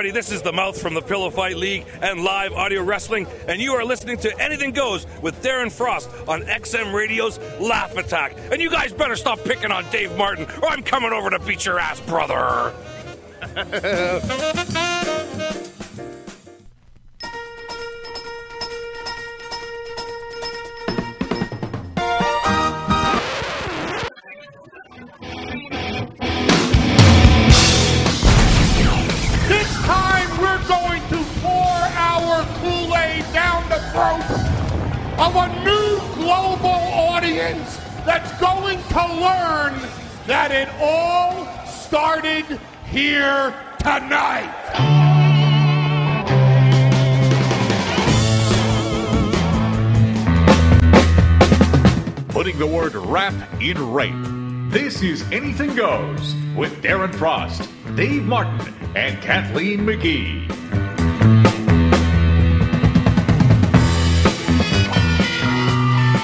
everybody. This is the Mouth from the Pillow Fight League and live audio wrestling, and you are listening to Anything Goes with Darren Frost on XM Radio's Laugh Attack. And you guys better stop picking on Dave Martin, or I'm coming over to beat your ass, brother. throats of a new global audience that's going to learn that it all started here tonight. Putting the word rap in rape. This is Anything Goes with Darren Frost, Dave Martin, and Kathleen McGee.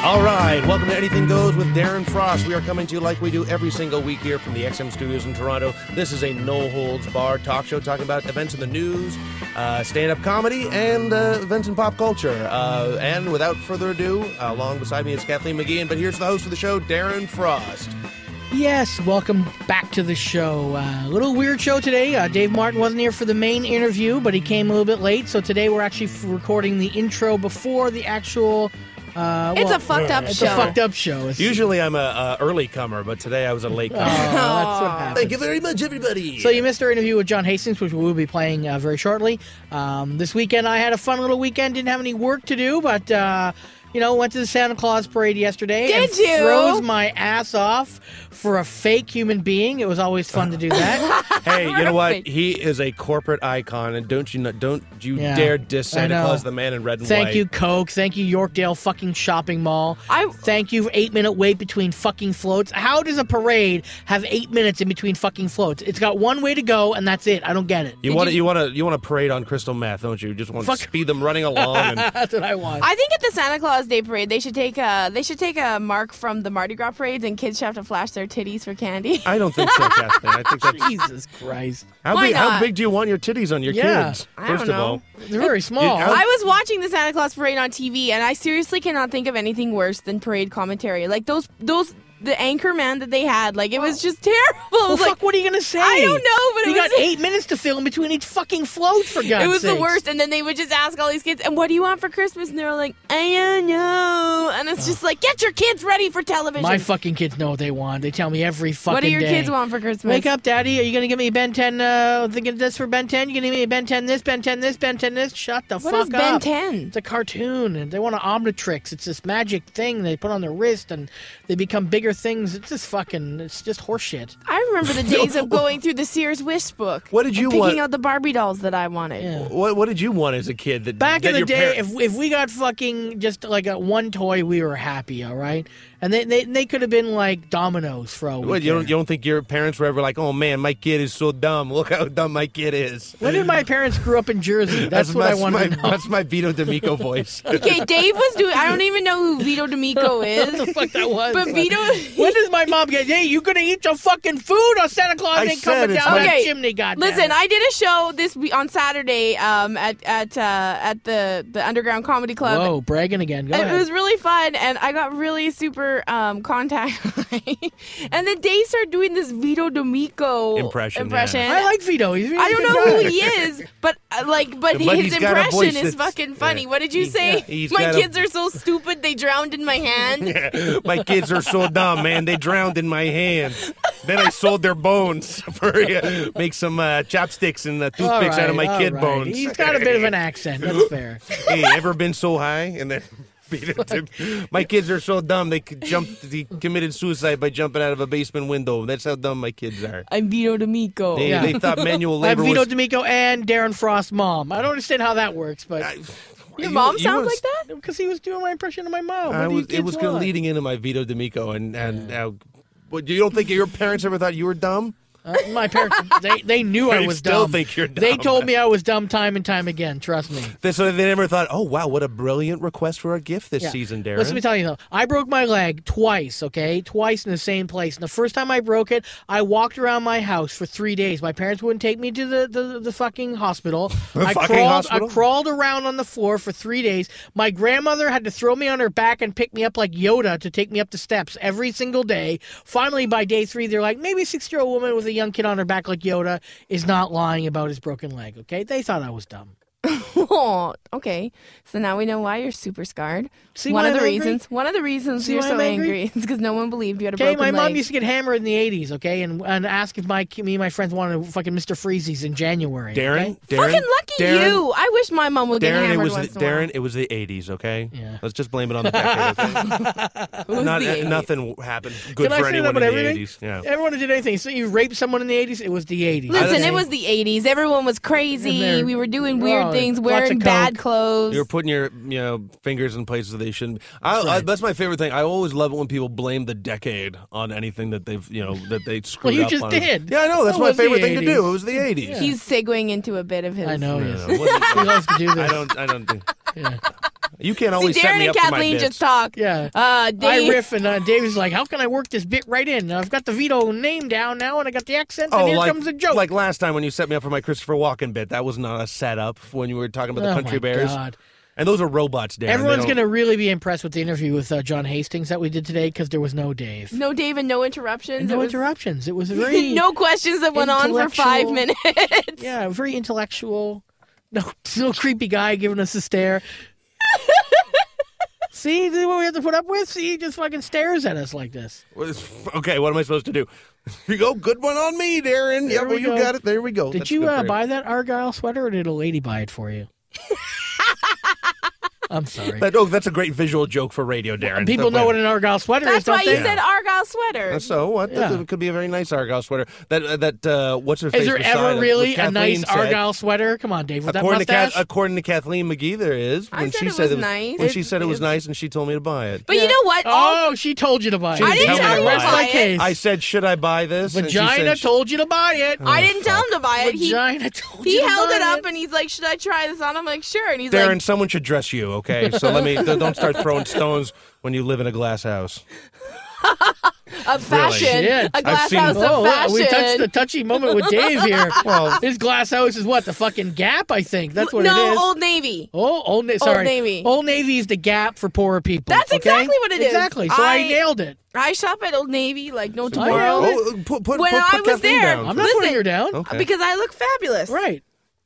All right, welcome to Anything Goes with Darren Frost. We are coming to you like we do every single week here from the XM Studios in Toronto. This is a no holds bar talk show talking about events in the news, uh, stand up comedy, and uh, events in pop culture. Uh, and without further ado, along beside me is Kathleen McGee, but here's the host of the show, Darren Frost. Yes, welcome back to the show. Uh, a little weird show today. Uh, Dave Martin wasn't here for the main interview, but he came a little bit late. So today we're actually recording the intro before the actual. Uh, It's well, a fucked up It's show. a fucked up show. It's- Usually I'm a, a early comer, but today I was a late Oh, comer. that's what happens. Thank you very much, everybody. So you missed our interview with John Hastings, which we will be playing uh, very shortly. Um, this weekend, I had a fun little weekend. Didn't have any work to do, but uh, you know, went to the Santa Claus parade yesterday. and Did you? Froze my ass off for a fake human being. It was always fun to do that. Hey, you know what? He is a corporate icon, and don't you kn- don't you Yeah, dare diss I Santa. Claus, the man in red and Thank white. you, Coke. Thank you, Yorkdale fucking shopping mall. I- Thank you for eight minute wait between fucking floats. How does a parade have eight minutes in between fucking floats? It's got one way to go, and that's it. I don't get it. You want to you want to you want to parade on crystal meth, don't you? You just want to speed them running along. And, That's what I want. I think at the Santa Claus Day parade, they should take a they should take a mark from the Mardi Gras parades, and kids should have to flash their titties for candy. I don't think so, Kathleen. I think that's Jesus Christ. how Why big. How big do you want your titties on your Yeah. kids? I First don't of all. They're very small. I- I was watching the Santa Claus parade on TV, and I seriously cannot think of anything worse than parade commentary. Like those those the anchor man that they had, like it was just terrible. Well, was fuck, like what are you gonna say? I don't know, but it you got eight minutes to fill in between each fucking float. For God's sake, it was the worst. And then they would just ask all these kids, "And what do you want for Christmas?" And they were like, "I don't know." And it's just like, get your kids ready for television. My fucking kids know what they want. They tell me every fucking day. what do your day. kids want for Christmas? Wake up, Daddy. Are you gonna give me Ben 10? Uh, thinking this for Ben 10? You gonna give me a Ben 10 this, Ben 10 this, Ben 10 this? Shut the What fuck is Ben 10? It's a cartoon, and they want an Omnitrix. It's this magic thing they put on their wrist, and they become bigger things. It's just fucking. It's just horseshit. I remember the days of going through the Sears Wish book. What did you and picking want- out the Barbie dolls that I wanted. Yeah. what what did you want as a kid? That Back that in the your day, par- if if we got fucking just like a one toy, we were happy. All right, and they they, they could have been like dominoes for all we what, you don't you don't think your parents were ever like, oh man, my kid is so dumb. Look how dumb my kid is. When did my parents grow up in Jersey? That's, what I want my, to know. That's my Vito D'Amico voice. Okay, Dave was doing. I don't even know who Vito D'Amico is. what the fuck that was. But Vito. When does my mom get? Hey, you gonna eat your fucking food, or Santa Claus I ain't said coming down my- that Okay, chimney? Goddamn. Listen. I did a show this week on Saturday um, at at uh, at the the Underground Comedy Club. Whoa, bragging again. Go And ahead. It was really fun, and I got really super um, contact high. and then Dave start doing this Vito D'Amico Impression, yeah. Impression. I like Vito. He's really I don't know guy. who he is, but uh, like, but, But his he's got a impression is fucking funny. yeah. What did you He- say? yeah, my got a- kids are so stupid they drowned in my hand. my kids are so dumb, man. They drowned in my hands. Then I sold their bones for uh, make some uh, chopsticks and uh, All toothpicks out of my kid right. bones. He's got a bit of an accent. That's fair. hey, ever been so high and then beat it to- my kids are so dumb they could jump they committed suicide by jumping out of a basement window. That's how dumb my kids are. I'm Vito D'Amico. They, Yeah. they thought manual labor. I'm Vito was D'Amico and Darren Frost's mom. I don't understand how that works, but Your You- mom you sounds was- like that? because he was doing my impression of my mom. What I was, it kids was want? leading into my Vito D'Amico and and uh, what, you don't think your parents ever thought you were dumb? Uh, my parents, they, they knew I was still dumb. think you're They told me I was dumb time and time again. Trust me. They- So they never thought, oh wow, what a brilliant request for a gift this Yeah. season, Darren. Let me tell you though. I broke my leg twice, okay? Twice in the same place. And the first time I broke it, I walked around my house for three days. My parents wouldn't take me to the, the, the fucking hospital. I fucking crawled hospital? I crawled around on the floor for three days. My grandmother had to throw me on her back and pick me up like Yoda to take me up the steps every single day. Finally, by day three, they're like, maybe a six year old woman with a young kid on her back like Yoda is not lying about his broken leg, okay? They thought I was dumb. Oh, okay. So now we know why you're super scarred. See one why of the I'm angry? reasons. One of the reasons See you're so I'm angry? angry is because no one believed you had a broken leg. Okay, broken my mom used to get hammered in the '80s. Okay, and and ask if my me and my friends wanted fucking Mr. Freezies in January. Darren, okay? Darren, Fucking lucky Darren, you! I wish my mom would get Darren, it hammered was once the, in a while. Darren. It was the '80s. Okay, Yeah. let's just blame it on the decade. Okay? Not, the 80s. nothing happened good Can for anyone about in the everything? '80s. Yeah. Everyone who did anything. So you raped someone in the '80s. It was the '80s. Listen, it was the 80s. Everyone was crazy. We were doing weird oh, things, lots wearing of bad coke. clothes. You're putting your you know fingers in places that they shouldn't. Be. I, I, that's my favorite thing. I always love it when people blame the decade on anything that they've you know that they screwed up. well, you up just on. did. Yeah, I know. That's It my favorite thing to do. It was the '80s. He's segueing into a bit of his. I know. No, Yes. no, he loves to do this. I don't. I don't think. Yeah. You can't See, always set Darren me and up for my Kathleen bits. just talk. Yeah. Uh, I Dave, riff and uh, David's like, "How can I work this bit right in? I've got the Vito name down now, and I got the accent, and Oh, here like, comes the joke." like last time when you set me up for my Christopher Walken bit, that was not a setup when you were talking about the oh Country my Bears. God. And those are robots, Darren. Everyone's going to really be impressed with the interview with uh, John Hastings that we did today because there was no Dave. no Dave and no interruptions. And It no was- interruptions. It was a very no questions that went on for five minutes. Yeah, very intellectual. No, no creepy guy giving us a stare. See, this is what we have to put up with. See, he just fucking stares at us like this. Okay, what am I supposed to do? You go. Good one on me, Darren. There yeah, we well, you go. got it. There we go. Did That's you good uh, for buy that Argyle sweater, or did a lady buy it for you? I'm sorry. That, oh, that's a great visual joke for radio, Darren. People That- know what an Argyle sweater That's is, don't why you they? said Argyle sweater. So what? Yeah. That could be a very nice Argyle sweater. That uh, that uh, what's her face? Is there ever really a nice Kathleen said. Argyle sweater? Come on, Dave, with that According to, mustache. Kath, according to Kathleen McGee, there is. I When said she it said was it was nice. When she said it was it's- nice, and she told me to buy it. but you know what? All- oh, she told you to buy it. I didn't tell you to buy it. I said, should I buy this? And she Vagina told you to buy it. I didn't tell him to buy it. He, Vagina told he you to held it up and he's like, "Should I try this on?" I'm like, "Sure." And he's like, Darren, someone should dress you, okay? So let me don't start throwing stones when you live in a glass house. "A fashion, Shit. a glass seen- house Oh, of fashion." we touched the touchy moment with Dave here. Well- his glass house is what the fucking Gap, I think. That's what it is. no, it is. Old Navy. Oh, Old, Na- sorry. Navy. Old Navy is the Gap for poorer people. That's okay? exactly what it is. Exactly. So I, I- nailed it. I shop at Old Navy like no tomorrow. Oh, put, put, When put, I was there, down. I'm not Listen. putting her down. Okay. because I look fabulous. Right.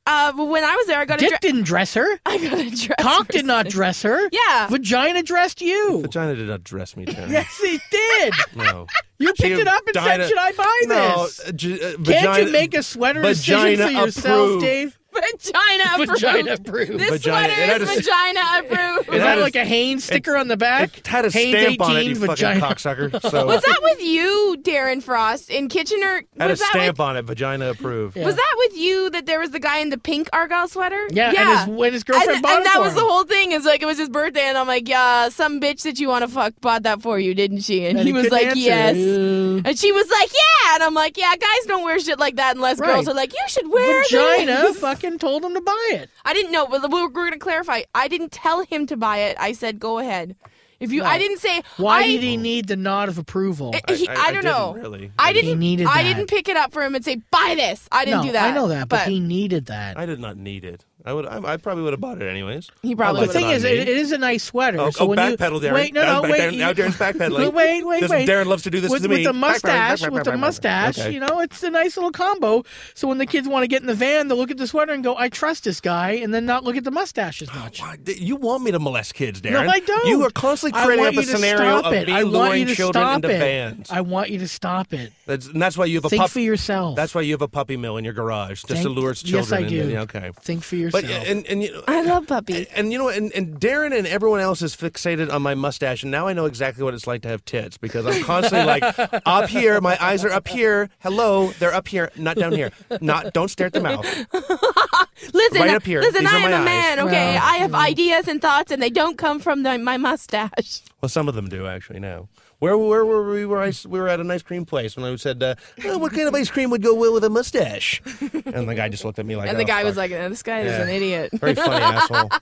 Uh, when I was there, I got a Dick dress. didn't dress her. I got a dress. Cock did not dress her. Yeah. Vagina dressed you. Vagina did not dress me, Darren. Yes, he did. No. You picked it up and Vagina- said, "Should I buy No. this?" uh, j- uh, Can't vagina, you make a sweater decision vagina for yourself, approved. Dave? Vagina approved. Vagina approved. This Vagina- it sweater had is a s- vagina approved. Is that like a Hanes sticker on the back? It had a Hanes stamp on it, you vagina. fucking cocksucker. So was that with you, Darren Frost, in Kitchener? had a was that stamp with, on it, vagina approved. Yeah. Was that with you that there was the guy in the pink argyle sweater? Yeah, yeah. and his, when his girlfriend and, bought and it that for was him. the whole thing. Is like it was his birthday, and I'm like, yeah, some bitch that you want to fuck bought that for you, didn't she? And, And he was couldn't like, answer. yes. Uh, And she was like, yeah. And I'm like, yeah, guys don't wear shit like that unless Right. girls are like, you should wear Vagina this. Fucking told him to buy it. I didn't know, but we're, we're going to clarify. I didn't tell him to buy it. I said, go ahead. If you, No. I didn't say Why I, did he need the nod of approval? I, he, I- I, I don't didn't know. really. I I didn't. He needed I that. didn't pick it up for him and say, "Buy this." I didn't no, do that. I know that, but, he needed that. I did not need it. I would. I, I probably would have bought it anyways. He probably the thing is, it, it is a nice sweater. Oh, so oh backpedal, Darren. wait, no, no, back- wait, now Darren's backpedaling. Wait, wait, wait. Darren loves to do this with, to with me. the mustache. with the mustache, Okay. you know, it's a nice little combo. So when the kids want to get in the van, they'll look at the sweater and go, "I trust this guy," and then not look at the mustache as much. Why, You want me to molest kids, Darren? No, I don't. You are constantly creating up a scenario of me I want luring you to children stop into it. vans. I want you to stop it. That's, and that's why you have a Think pup. for yourself. That's why you have a puppy mill in your garage, just to lure children. Yes, I do. okay. Think for yourself. But and and you know, I love puppies. and you know, and, and Darren and everyone else is fixated on my mustache, and now I know exactly what it's like to have tits because I'm constantly like up here. My eyes are up here. Hello, they're up here, not down here. Not don't stare at the mouth. Listen, Right up here. listen. These I am my a man. eyes. Okay, Well, I have ideas and thoughts, and they don't come from the, my mustache. Well, some of them do actually now. Where where were we? Were I, we were at an ice cream place when I said, uh, oh, "What kind of ice cream would go well with a mustache?" And the guy just looked at me like, And the "Oh, guy was like, "This guy is an idiot." "Very funny asshole."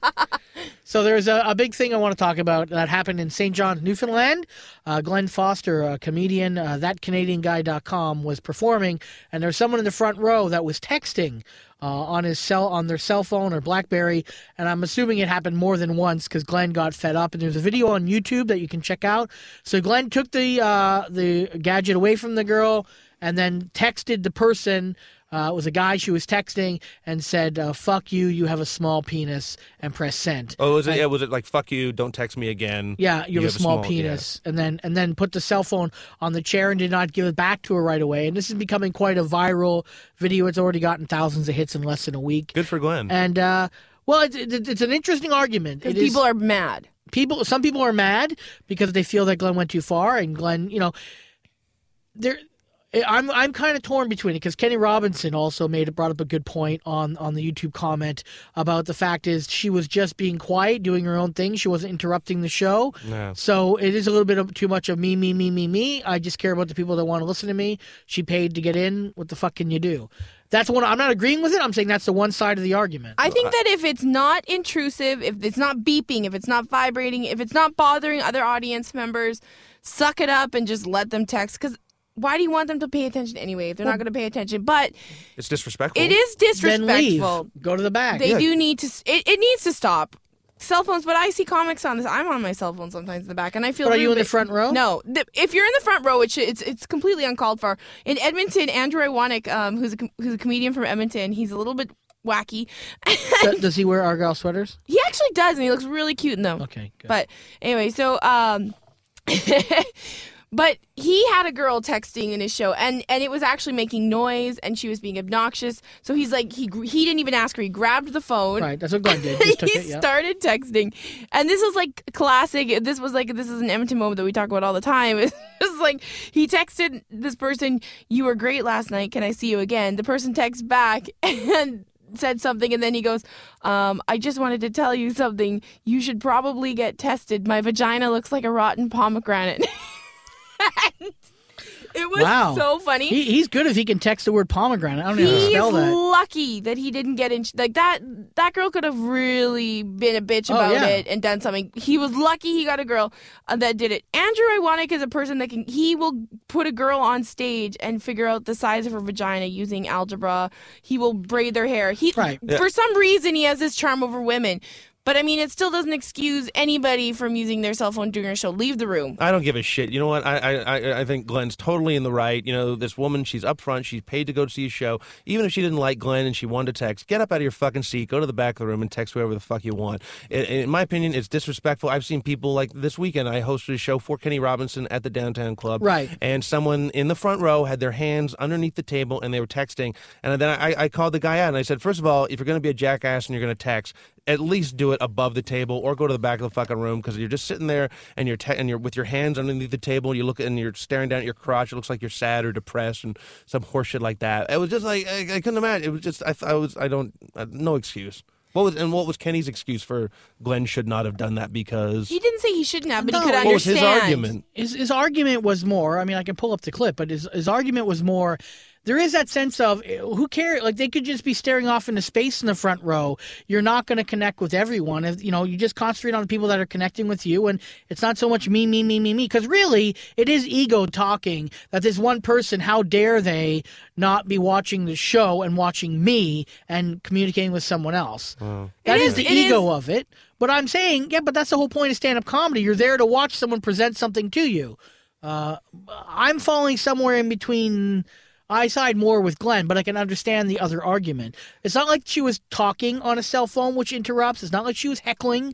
So there's a, a big thing I want to talk about that happened in St. John's, Newfoundland. Uh, Glenn Foster, a comedian, uh, thatcanadianguy.com, was performing, and there's someone in the front row that was texting uh, on his cell on their cell phone or BlackBerry, and I'm assuming it happened more than once because Glenn got fed up. And there's a video on YouTube that you can check out. So Glenn took the uh, the gadget away from the girl and then texted the person. Uh, it was a guy she was texting and said, uh, "Fuck you, you have a small penis," and press send. Oh, was it? Yeah, was it like "fuck you"? Don't text me again. Yeah, you, have, a small, penis, and then and then put the cell phone on the chair and did not give it back to her right away. And this is becoming quite a viral video. It's already gotten thousands of hits in less than a week. Good for Glenn. And uh, well, it's, it's it's an interesting argument. Because It is- people are mad. people some people are mad because they feel that Glenn went too far and Glenn, you know, there I'm I'm kind of torn between it because Kenny Robinson also made brought up a good point on on the YouTube comment about the fact is she was just being quiet, doing her own thing. She wasn't interrupting the show. Yeah. So it is a little bit of too much of me, me, me, me, me. I just care about the people that want to listen to me. She paid to get in. What the fuck can you do? That's one. I'm not agreeing with it. I'm saying that's the one side of the argument. I think that if it's not intrusive, if it's not beeping, if it's not vibrating, if it's not bothering other audience members, suck it up and just let them text. Because why do you want them to pay attention anyway if they're not going to pay attention? But It's disrespectful. it is then leave. disrespectful. Go to the back. They do need to. It, it needs to stop. Cell phones, but I see comics on this. I'm on my cell phone sometimes in the back, and I feel. But are you rude, in the front row? No. The, if you're in the front row, it it's it's completely uncalled for. In Edmonton, Andrew Iwanek, um, who's a who's a comedian from Edmonton, he's a little bit wacky. Does- Does he wear Argyle sweaters? he actually does, and he looks really cute in them. Okay, good. But anyway, so um but he had a girl texting in his show and and it was actually making noise and she was being obnoxious. So he's like he he didn't even ask her. He grabbed the phone. Right, that's what Glenn did. Just took he it, yeah. started texting, and this was like classic. This was like this is an Edmonton moment that we talk about all the time. It's like he texted this person, "You were great last night. Can I see you again?" The person texts back and said something, and then he goes, um, "I just wanted to tell you something. You should probably get tested. My vagina looks like a rotten pomegranate." it was Wow. so funny He, he's good if he can text the word pomegranate. I don't know how to he spell is that. lucky that he didn't get in. Like that, that girl could have really been a bitch Oh, about yeah. it and done something. He was lucky he got a girl uh, that did it. Andrew Iwanek is a person that can. He will put a girl on stage and figure out the size of her vagina using algebra. He will braid their hair. He, Right. for some reason, he has this charm over women. But I mean, it still doesn't excuse anybody from using their cell phone during a show. Leave the room. I don't give a shit. You know what? I, I I I think Glenn's totally in the right. You know, this woman, she's up front. She's paid to go to see a show. Even if she didn't like Glenn and she wanted to text, get up out of your fucking seat, go to the back of the room and text whoever the fuck you want. In, in my opinion, it's disrespectful. I've seen people like this weekend. I hosted a show for Kenny Robinson at the Downtown Club. Right. And someone in the front row had their hands underneath the table and they were texting. And then I, I called the guy out and I said, first of all, if you're going to be a jackass and you're going to text, at least do it above the table or go to the back of the fucking room because you're just sitting there and you're te- and you're with your hands underneath the table. You look and you're staring down at your crotch. It looks like you're sad or depressed and some horseshit like that. It was just like I, I couldn't imagine. It was just I, I was I don't uh, no excuse. What was and what was Kenny's excuse for Glenn should not have done that because He didn't say he shouldn't have, but No. he could What what was understand. his argument? his his argument was more. I mean, I can pull up the clip, but his his argument was more. There is that sense of eh, who cares? Like they could just be staring off into space in the front row. You're not going to connect with everyone. If, you know, you just concentrate on the people that are connecting with you, and it's not so much me, me, me, me, me. Because really, it is ego talking. That this one person, how dare they not be watching the show and watching me and communicating with someone else? That It is is- the it ego of it. But I'm saying, yeah, but that's the whole point of stand-up comedy. You're there to watch someone present something to you. Uh, I'm falling somewhere in between. I side more with Glenn, but I can understand the other argument. It's not like she was talking on a cell phone, which interrupts. It's not like she was heckling.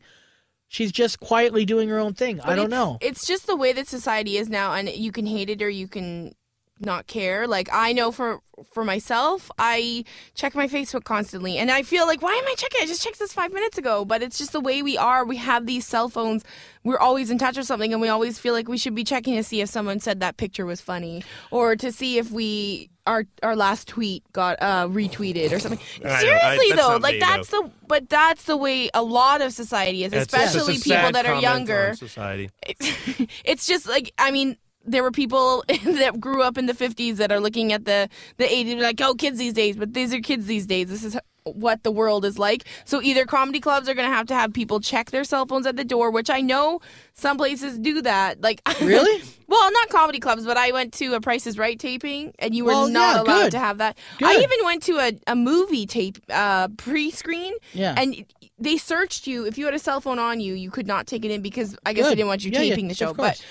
She's just quietly doing her own thing. I don't know. It's just the way that society is now, and you can hate it or you can not care. Like I know for for myself, I check my Facebook constantly, and I feel like why am I checking? I just checked this five minutes ago. But it's just the way we are. We have these cell phones. We're always in touch with something, and we always feel like we should be checking to see if someone said that picture was funny, or to see if we our our last tweet got uh, retweeted or something. I I- Seriously though, like that's the but that's the way a lot of society is, it's especially people that are younger Society. it's just like I mean there were people that grew up in the 50s that are looking at the the 80s like oh kids these days but these are kids these days this is what the world is like so either comedy clubs are going to have to have people check their cell phones at the door which I know some places do that like Really? well not comedy clubs but I went to a Price is Right taping and you were Well, not yeah, allowed good. to have that good. I even went to a, a movie tape uh pre-screen Yeah. and they searched you if you had a cell phone on you you could not take it in because I guess they didn't want you Yeah, taping the of show course. but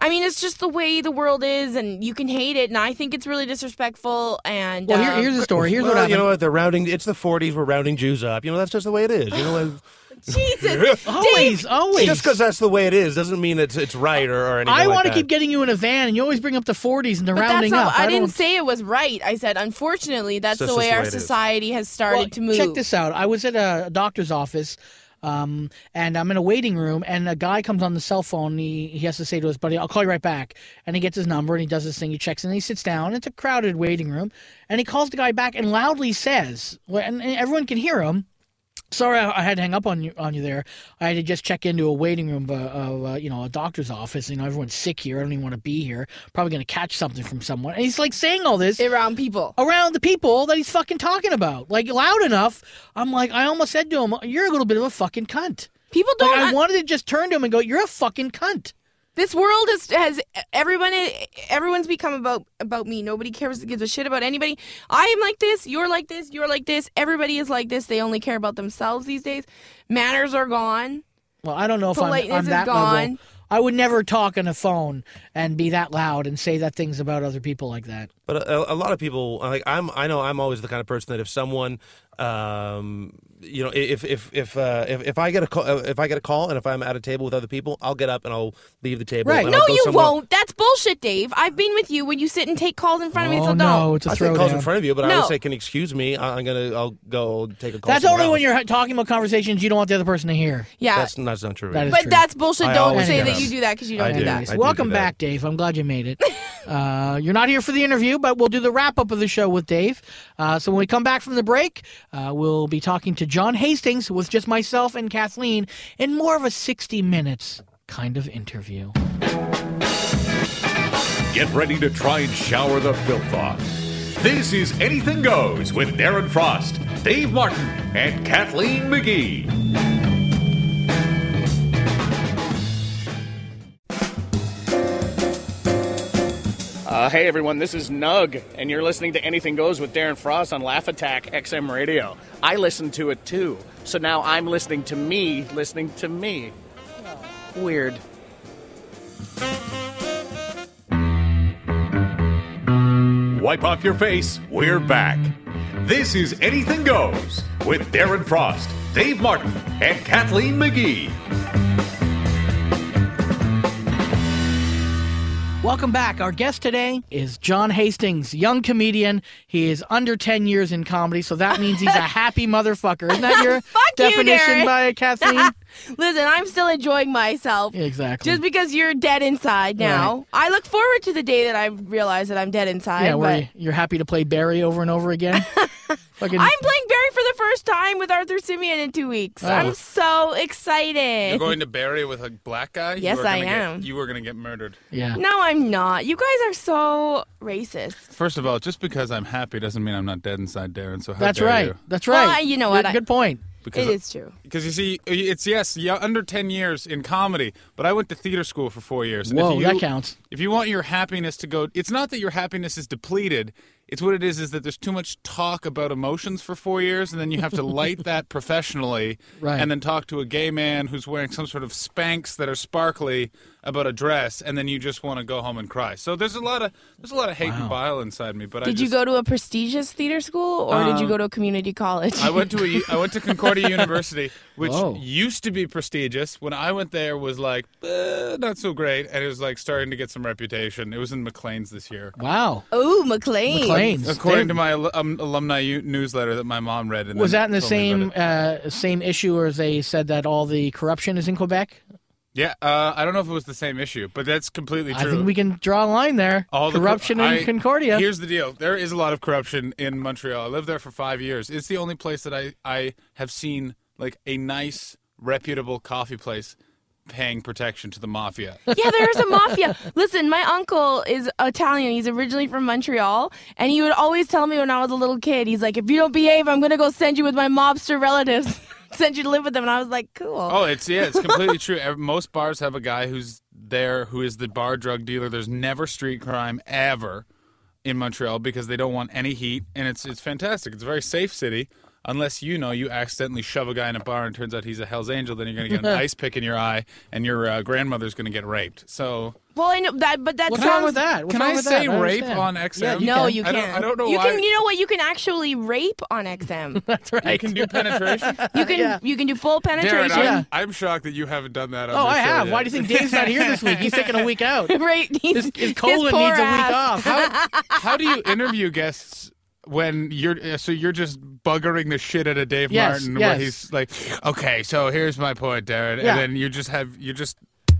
I mean, it's just the way the world is, and you can hate it, and I think it's really disrespectful. And Well, here, um, here's the story. Here's well, what happened. you know what? They're rounding. It's the 40s. We're rounding Jews up. You know, that's just the way it is. You know, like, Jesus, always, always. just because that's the way it is doesn't mean it's it's right or, or anything. I like want to keep getting you in a van, and you always bring up the 40s and the but that's rounding not. up. I, don't- didn't say it was right. I said, unfortunately, that's the way the our way it is. society has started Well, to move. Check this out. I was at a doctor's office, um, and I'm in a waiting room, and a guy comes on the cell phone. And he, he has to say to his buddy, I'll call you right back. And he gets his number, and he does this thing. He checks, and he sits down. It's a crowded waiting room. And he calls the guy back and loudly says, and, and everyone can hear him, Sorry, I I had to hang up on you on you there. I had to just check into a waiting room of, of uh, you know a doctor's office. You know everyone's sick here. I don't even want to be here. Probably going to catch something from someone. And he's like saying all this around people. around the people that he's fucking talking about, like loud enough. I'm like, I almost said to him, "You're a little bit of a fucking cunt." People don't. I un- wanted to just turn to him and go, "You're a fucking cunt." This world is has everyone. Everyone's become about about me. Nobody cares gives a shit about anybody. I am like this. You're like this. You're like this. Everybody is like this. They only care about themselves these days. Manners are gone. Well, I don't know if I'm, Politeness I'm is that gone. level. I would never talk on a phone and be that loud and say that things about other people like that. But a, a lot of people, like I'm, I know I'm always the kind of person that if someone, um, you know, if if if uh, if, if I get a call, uh, if I get a call, and if I'm at a table with other people, I'll get up and I'll leave the table. Right. and No, I'll go you somewhere- won't. That's bullshit, Dave. I've been with you when you sit and take calls in front of me. oh So no, don't. it's a I take calls in front of you, but I No. would say, "Can you excuse me? I- I'm gonna, I'll go take a call." That's somewhere only when you're talking about conversations you don't want the other person to hear. Yeah, That's, that's not true. That is but true. that's bullshit. I don't say that up. you do that because you don't do do. that. Anyways, I do welcome do that. back, Dave. I'm glad you made it. uh, you're not here for the interview, but we'll do the wrap up of the show with Dave. Uh, so when we come back from the break, uh, we'll be talking to John Hastings with just myself and Kathleen in more of a 60 minutes kind of interview. Get ready to try and shower the filth off. This is Anything Goes with Darren Frost, Dave Martin, and Kathleen McGee. Uh, hey everyone, this is Nug, and you're listening to Anything Goes with Darren Frost on Laugh Attack XM Radio. I listen to it too, so now I'm listening to me listening to me. Weird. Wipe off your face, we're back. This is Anything Goes with Darren Frost, Dave Martin, and Kathleen McGee. Welcome back. Our guest today is John Hastings, young comedian. He is under 10 years in comedy, so that means he's a happy motherfucker. Isn't that your you, definition Darren. by Kathleen? Listen, I'm still enjoying myself. exactly. Just because you're dead inside now. I look forward to the day that I realize that I'm dead inside. yeah, where but you- you're happy to play Barrie over and over again. Fucking, I'm playing Barrie for the first time with Arthur Simeon in two weeks. Oh. I'm so excited. You're going to Barrie with a black guy? You Yes, are gonna I get- am. you were going to get murdered. yeah. no, I'm not. You guys are so racist. First of all, just because I'm happy doesn't mean I'm not dead inside, Darren. So how That's dare right. You? That's Well, right. I- you know Good- what, I- Good point. Because It is true. Because you see, it's yes, yeah, under ten years in comedy, but I went to theater school for four years. Whoa, if you, that counts. If you want your happiness to go, it's not that your happiness is depleted. It's what it is is that there's too much talk about emotions for four years, and then you have to light that professionally, Right. and then talk to a gay man who's wearing some sort of spanks that are sparkly about a dress, and then you just want to go home and cry. So there's a lot of there's a lot of hate and bile inside me. But I Did you go to a prestigious theater school or did you Um, go to a community college? I went to a I went to Concordia University, which Whoa. used to be prestigious. When I went there, was like eh, not so great, and it was like starting to get some reputation. It was in Maclean's this year, Wow. Ooh, Maclean. Maclean's. according to my um, alumni u- newsletter that my mom read. Was that in the told me about same uh, same issue, or they said that all the corruption is in Quebec? Yeah, uh, I don't know if it was the same issue, but that's completely true. I think we can draw a line there. All the cor- corruption in I- Concordia. Here's the deal: there is a lot of corruption in Montreal. I lived there for five years. It's the only place that I I have seen like a nice, reputable coffee place paying protection to the mafia. Yeah, there's a mafia. Listen, my uncle is Italian. He's originally from Montreal, and he would always tell me when I was a little kid, he's like, "If you don't behave, I'm gonna go send you with my mobster relatives, send you to live with them." And I was like, "Cool." Oh, it's yeah, it's completely true. Most bars have a guy who's there who is the bar drug dealer. There's never street crime ever in Montreal because they don't want any heat, and it's it's fantastic. It's a very safe city. Unless you know you accidentally shove a guy in a bar and turns out he's a Hell's Angel, then you're going to get an ice pick in your eye, and your uh, grandmother's going to get raped. So Well, I know that, but that What's sounds. wrong with that? What's Can wrong I with say that? I rape understand. on XM? Yeah, you no, can. you I can't. don't- I don't know You why- can. You know what? You can actually rape on XM. That's right. you can do penetration. You can. Yeah. You can do full Darren, penetration. I'm, I'm shocked that you haven't done that. On Oh, this I show have. yet. Why do you think Dave's not here this week? He's taking a week out. right. He's, His, his colon poor needs a week ass. off. How do you interview guests when you're uh, so you're just buggering the shit out of Dave Yes, Martin yes. where he's like, okay, so here's my point, Darren, Yeah. and then you just have you just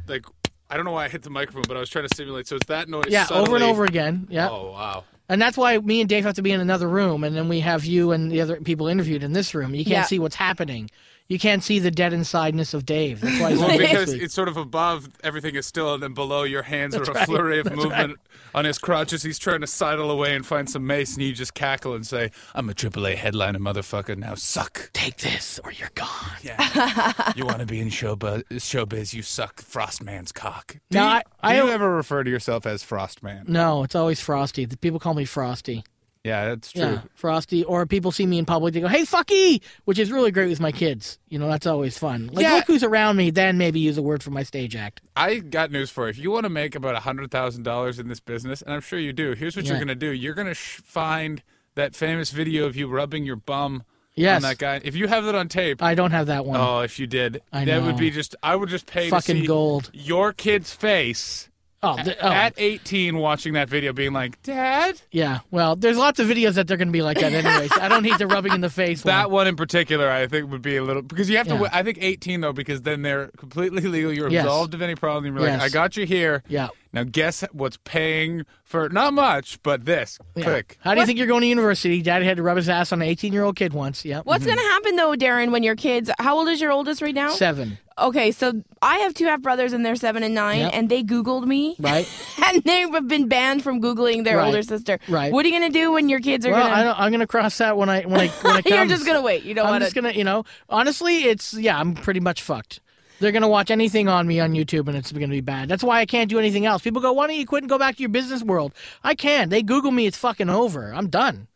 like I don't know why I hit the microphone, but I was trying to simulate. So it's that noise. Yeah, over and subtly- over again. Yeah. Oh wow. And that's why me and Dave have to be in another room, and then we have you and the other people interviewed in this room. You can't Yeah. see what's happening. You can't see the dead insideness of Dave. That's why he's Well, because it's sort of above, everything is still, and then below your hands are a flurry of That's movement on his crotches. He's trying to sidle away and find some mace, and you just cackle and say, "I'm a AAA headliner, motherfucker. Now suck." take this or you're gone. Yeah. you want to be in showbiz, showbiz, you suck Frostman's cock. Do No, you, I- I do you don't- ever refer to yourself as Frostman? No, it's always Frosty. The people call me Frosty. Yeah, that's true. Yeah, Frosty. Or people see me in public, they go, "Hey, fucky," which is really great with my kids. You know, that's always fun. Like, Yeah. look who's around me. Then maybe use a word for my stage act. I got news for you. If you want to make about a $100,000 in this business, and I'm sure you do, here's what you're going to do. You're going to sh- find that famous video of you rubbing your bum Yes. on that guy. If you have that on tape, I don't have that one. oh, if you did, I that would be just, I would just pay Fucking gold. your kid's face oh, th- oh, at 18 watching that video being like, Dad? yeah. Well, there's lots of videos that they're going to be like that, anyways. I don't need the rubbing in the face. That one. one in particular, I think, would be a little because you have to. Yeah. I think 18 though, because then they're completely legal. You're Yes. absolved of any problem. You're Yes. like, I got you here. Yeah. Now guess what's paying for not much, but this. Yeah. Click. How do you think you're going to university? Daddy had to rub his ass on an 18 year old kid once. Yeah. What's mm-hmm. gonna happen though, Darren, when your kids? How old is your oldest right now? Seven. Okay, so I have two half brothers and they're seven and nine, Yep. and they Googled me, Right. and they have been banned from Googling their Right. older sister. Right. What are you gonna do when your kids are Well, gonna? I going to cross that when I when I when comes. You're just gonna wait. You don't I'm want just gonna, you know, honestly, it's yeah, I'm pretty much fucked. They're gonna watch anything on me on YouTube, and it's gonna be bad. That's why I can't do anything else. People go, "Why don't you quit and go back to your business world?" I can. They Google me, it's fucking over. I'm done.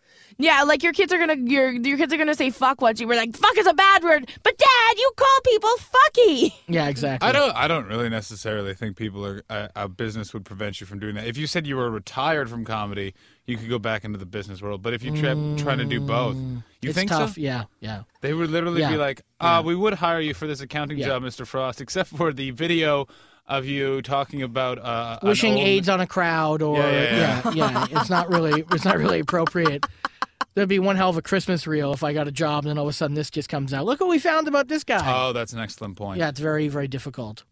Yeah, like your kids are gonna your your kids are gonna say fuck once you were like fuck is a bad word, but Dad, you call people fucky. Yeah, exactly. I don't. I don't really necessarily think people are a, a business would prevent you from doing that. If you said you were retired from comedy, you could go back into the business world. But if you try trying to do both, you Mm, it's think tough. so? Yeah, yeah. They would literally Yeah. be like, uh, "We would hire you for this accounting Yeah. job, Mr. Frost, except for the video of you talking about uh, Wishing old- AIDS on a crowd, or Yeah, yeah, yeah, yeah. It's not really, it's not really appropriate. There'd be one hell of a Christmas reel if I got a job, and then all of a sudden this just comes out. Look what we found about this guy. Oh, that's an excellent point. Yeah, it's very, very difficult.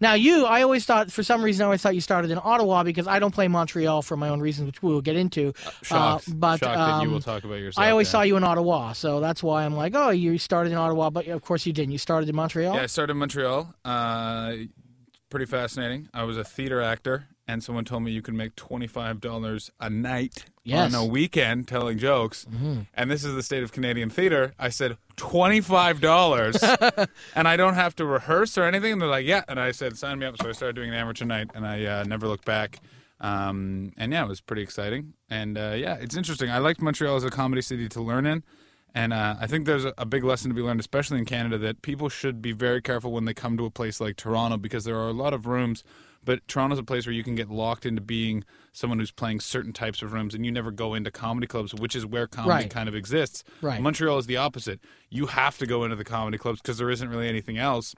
Now, you, I always thought, for some reason, I always thought you started in Ottawa because I don't play Montreal for my own reasons, which we will get into. Shocked. Uh, but Shocked that you um, will talk about yourself. I always Dan. saw you in Ottawa, so that's why I'm like, oh, you started in Ottawa, but of course you didn't. You started in Montreal. Yeah, I started in Montreal. Uh, pretty fascinating. I was a theater actor, and someone told me you can make twenty five dollars a night Yes. on a weekend telling jokes. And this is the state of Canadian theater. I said twenty five dollars, and I don't have to rehearse or anything. And they're like, yeah. And I said, sign me up. So I started doing an amateur night, and I uh, never looked back. Um, and yeah, it was pretty exciting. And uh, yeah, it's interesting. I liked Montreal as a comedy city to learn in. And uh, I think there's a big lesson to be learned, especially in Canada, that people should be very careful when they come to a place like Toronto because there are a lot of rooms. But Toronto's a place where you can get locked into being someone who's playing certain types of rooms, and you never go into comedy clubs, which is where comedy Right. kind of exists. Right. Montreal is the opposite. You have to go into the comedy clubs because there isn't really anything else.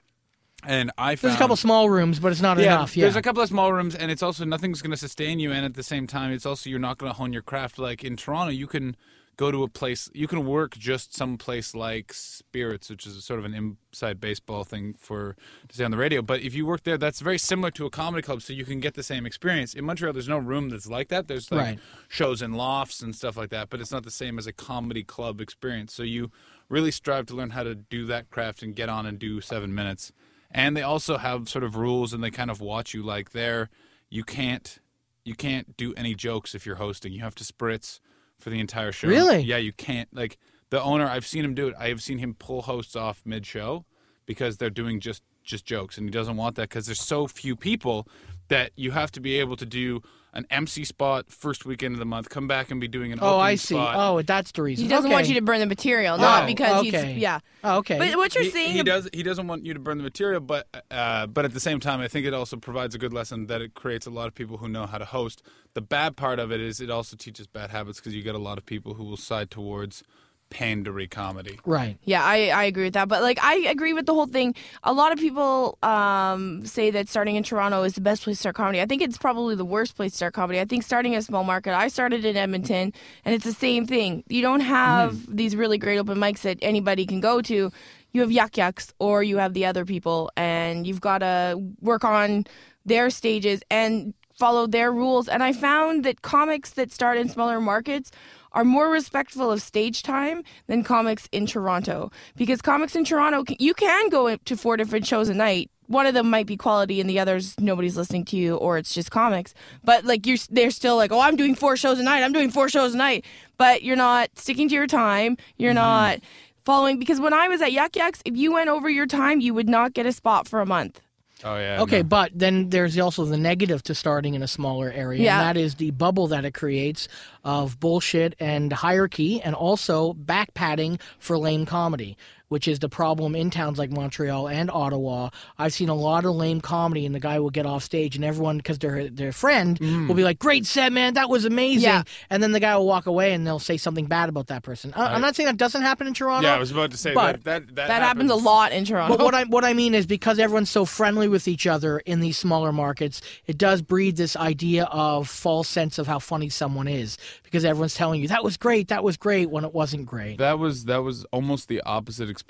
And I found There's a couple small rooms, but it's not yeah, enough. Yeah. There's a couple of small rooms, and it's also nothing's going to sustain you. And at the same time, it's also you're not going to hone your craft. Like in Toronto, you can go to a place, you can work just some place like Spirits, which is sort of an inside baseball thing for to say on the radio. But if you work there, that's very similar to a comedy club, so you can get the same experience. In Montreal, there's no room that's like that. There's like Right. shows in lofts and stuff like that, but it's not the same as a comedy club experience. So you really strive to learn how to do that craft and get on and do seven minutes. And they also have sort of rules, and they kind of watch you like there. You can't you can't do any jokes if you're hosting. You have to spritz for the entire show. Really? Yeah, you can't. Like the owner, I've seen him do it. I have seen him pull hosts off mid show because they're doing just just jokes, and he doesn't want that because there's so few people that you have to be able to do an MC spot first weekend of the month, come back and be doing an oh, opening I see. spot. Oh, that's the reason. He doesn't okay. want you to burn the material, not Oh, because okay. he's yeah. Oh, okay. But what you're he, saying, he does he doesn't want you to burn the material but uh, but at the same time i think it also provides a good lesson that it creates a lot of people who know how to host the bad part of it is it also teaches bad habits because you get a lot of people who will side towards pandery comedy right. Yeah, I, I agree with that. But like I agree with the whole thing. A lot of people um, say that starting in Toronto is the best place to start comedy. I think it's probably the worst place to start comedy. I think starting in a small market. I started in Edmonton, and it's the same thing. You don't have these really great open mics that anybody can go to. You have Yuk Yuk's, or you have the other people, and you've got to work on their stages and follow their rules. And I found that comics that start in smaller markets are more respectful of stage time than comics in Toronto. Because comics in Toronto, you can go to four different shows a night. One of them might be quality, and the others nobody's listening to you, or it's just comics. But like you're, they're still like, oh, I'm doing four shows a night. I'm doing four shows a night. But you're not sticking to your time. You're mm-hmm. not following because when I was at Yuk Yuk's, if you went over your time, you would not get a spot for a month. Oh yeah Okay, no. but then there's also the negative to starting in a smaller area, Yeah. and that is the bubble that it creates of bullshit and hierarchy, and also back padding for lame comedy, which is the problem in towns like Montreal and Ottawa. I've seen a lot of lame comedy, and the guy will get off stage, and everyone, because they're their friend, mm. will be like, "Great set, man, that was amazing," Yeah. and then the guy will walk away, and they'll say something bad about that person. I, I'm not saying that doesn't happen in Toronto. yeah i was about to say but- that that, that, That happens a lot in Toronto. But what I what I mean is because everyone's so friendly with each other in these smaller markets, it does breed this idea of false sense of how funny someone is because everyone's telling you that was great, that was great when it wasn't great. That was that was almost the opposite experience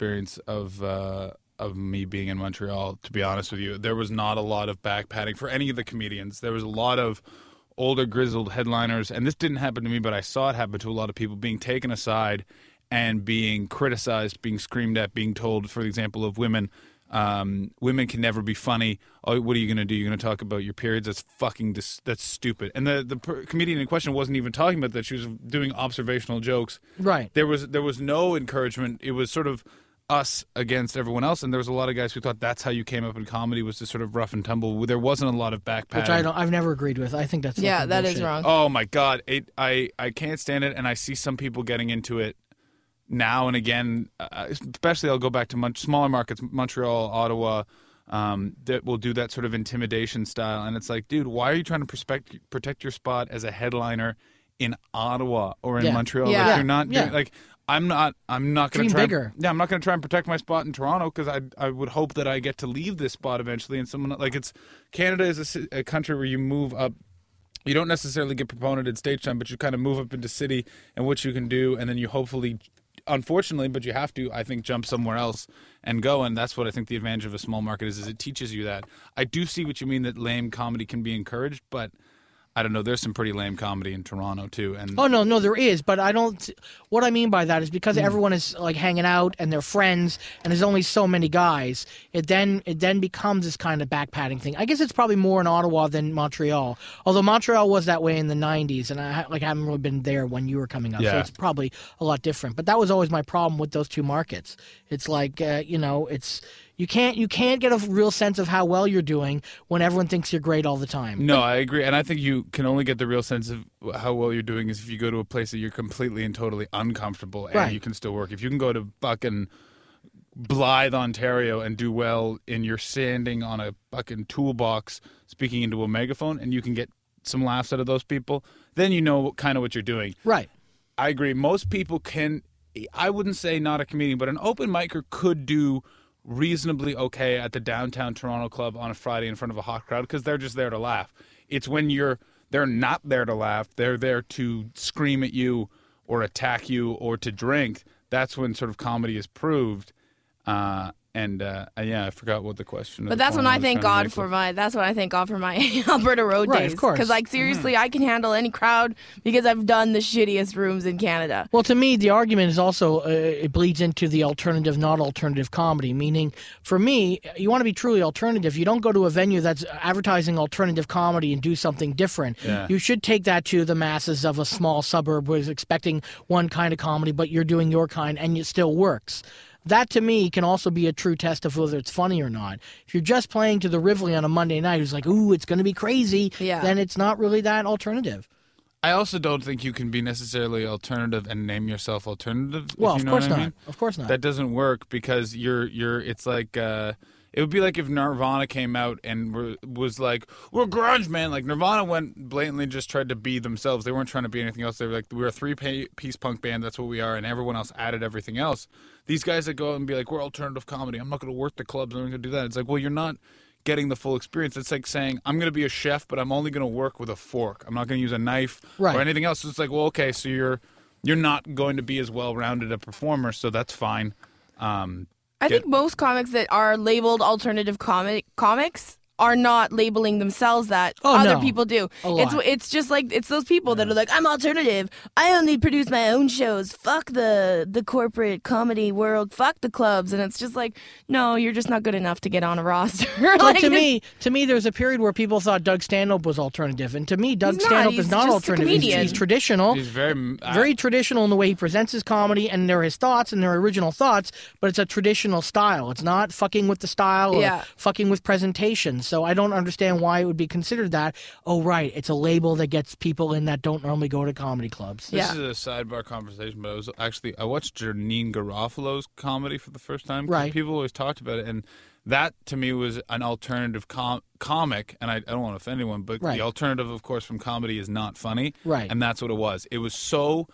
of uh, of me being in Montreal. To be honest with you, there was not a lot of back padding for any of the comedians. There was a lot of older grizzled headliners, and this didn't happen to me, but I saw it happen to a lot of people being taken aside and being criticized, being screamed at, being told, for example, of women. Um, women can never be funny. Oh, what are you going to do? You're going to talk about your periods? That's fucking dis- that's stupid. And the the per- comedian in question wasn't even talking about that. She was doing observational jokes Right. there was there was no encouragement. It was sort of us against everyone else, and there was a lot of guys who thought that's how you came up in comedy was to sort of rough and tumble. There wasn't a lot of back Which I don't I've never agreed with. I think that's yeah, fucking that is bullshit. wrong. Oh my god, it I I can't stand it, and I see some people getting into it now and again. Uh, especially, I'll go back to mon- smaller markets, Montreal, Ottawa. Um, that will do that sort of intimidation style, and it's like, dude, why are you trying to protect protect your spot as a headliner in Ottawa or in Yeah. Montreal? Yeah. Like, you're not Yeah. like I'm not. I'm not going to try. bigger. Yeah, I'm not going to try and protect my spot in Toronto because I I would hope that I get to leave this spot eventually, and someone like it's Canada is a a, country where you move up. You don't necessarily get proponented stage time, but you kind of move up into city and what you can do, and then you hopefully, unfortunately, but you have to, I think, jump somewhere else and go, and that's what I think the advantage of a small market is. Is it teaches you that. I do see what you mean that lame comedy can be encouraged, but I don't know. There's some pretty lame comedy in Toronto too, and Oh no, no, there is, but I don't. What I mean by that is because Hmm. everyone is like hanging out and they're friends, and there's only so many guys. It then it then becomes this kind of back padding thing. I guess it's probably more in Ottawa than Montreal. Although Montreal was that way in the '90s, and I like I haven't really been there when you were coming up, yeah. so it's probably a lot different. But that was always my problem with those two markets. It's like uh, you know, it's You can't you can't get a real sense of how well you're doing when everyone thinks you're great all the time. No, I agree, and I think you can only get the real sense of how well you're doing is if you go to a place that you're completely and totally uncomfortable, and Right. you can still work. If you can go to fucking Blythe, Ontario, and do well, and you're standing on a fucking toolbox speaking into a megaphone, and you can get some laughs out of those people, then you know kind of what you're doing. Right. I agree. Most people can. I wouldn't say not a comedian, but an open micer could do reasonably okay at the downtown Toronto club on a Friday in front of a hot crowd because they're just there to laugh. It's when you're they're not there to laugh; they're there to scream at you or attack you or to drink. That's when sort of comedy is proved. Uh, and uh, yeah, I forgot what the question. or But the that's point when I was thank God for was. my. That's when I thank God for my Alberta road Right, days. of course. Because like seriously, I can handle any crowd because I've done the shittiest rooms in Canada. Well, to me, the argument is also uh, it bleeds into the alternative, not alternative comedy. Meaning, for me, you want to be truly alternative. You don't go to a venue that's advertising alternative comedy and do something different. Yeah. You should take that to the masses of a small suburb who is expecting one kind of comedy, but you're doing your kind, and it still works. That to me can also be a true test of whether it's funny or not. If you're just playing to the Rivoli on a Monday night, who's like, "Ooh, it's going to be crazy," Yeah. then it's not really that alternative. I also don't think you can be necessarily alternative and name yourself alternative. if Well, you of know course what I not. mean. Of course not. That doesn't work because you're you're. It's like uh, it would be like if Nirvana came out and were, was like we're grunge man. Like Nirvana went blatantly just tried to be themselves. They weren't trying to be anything else. They were like we're a three-piece punk band. That's what we are, and everyone else added everything else. These guys that go out and be like we're alternative comedy. I'm not going to work the clubs. I'm not going to do that. It's like well you're not getting the full experience. It's like saying I'm going to be a chef, but I'm only going to work with a fork. I'm not going to use a knife Right. or anything else. So it's like well okay, so you're you're not going to be as well rounded a performer, so that's fine. Um, I Get- think most comics that are labeled alternative comic comics are not labeling themselves that. Oh, Other no. people do. It's it's just like it's those people that are like, I'm alternative. I only produce my own shows. Fuck the the corporate comedy world. Fuck the clubs. And it's just like, no, you're just not good enough to get on a roster. Well, like, to me, to me, there's a period where people thought Doug Stanhope was alternative, and to me, Doug not. Stanhope is not alternative. He's, he's traditional, he's very I- very traditional in the way he presents his comedy, and they're his thoughts and they're original thoughts, but it's a traditional style. It's not fucking with the style or Yeah. fucking with presentation. So I don't understand why it would be considered that. Oh, right, it's a label that gets people in that don't normally go to comedy clubs. This Yeah. is a sidebar conversation, but I was actually I watched Janeane Garofalo's comedy for the first time. Right. People always talked about it, and that to me was an alternative com- comic. And I, I don't want to offend anyone, but Right. the alternative, of course, from comedy is not funny. Right. And that's what it was. It was so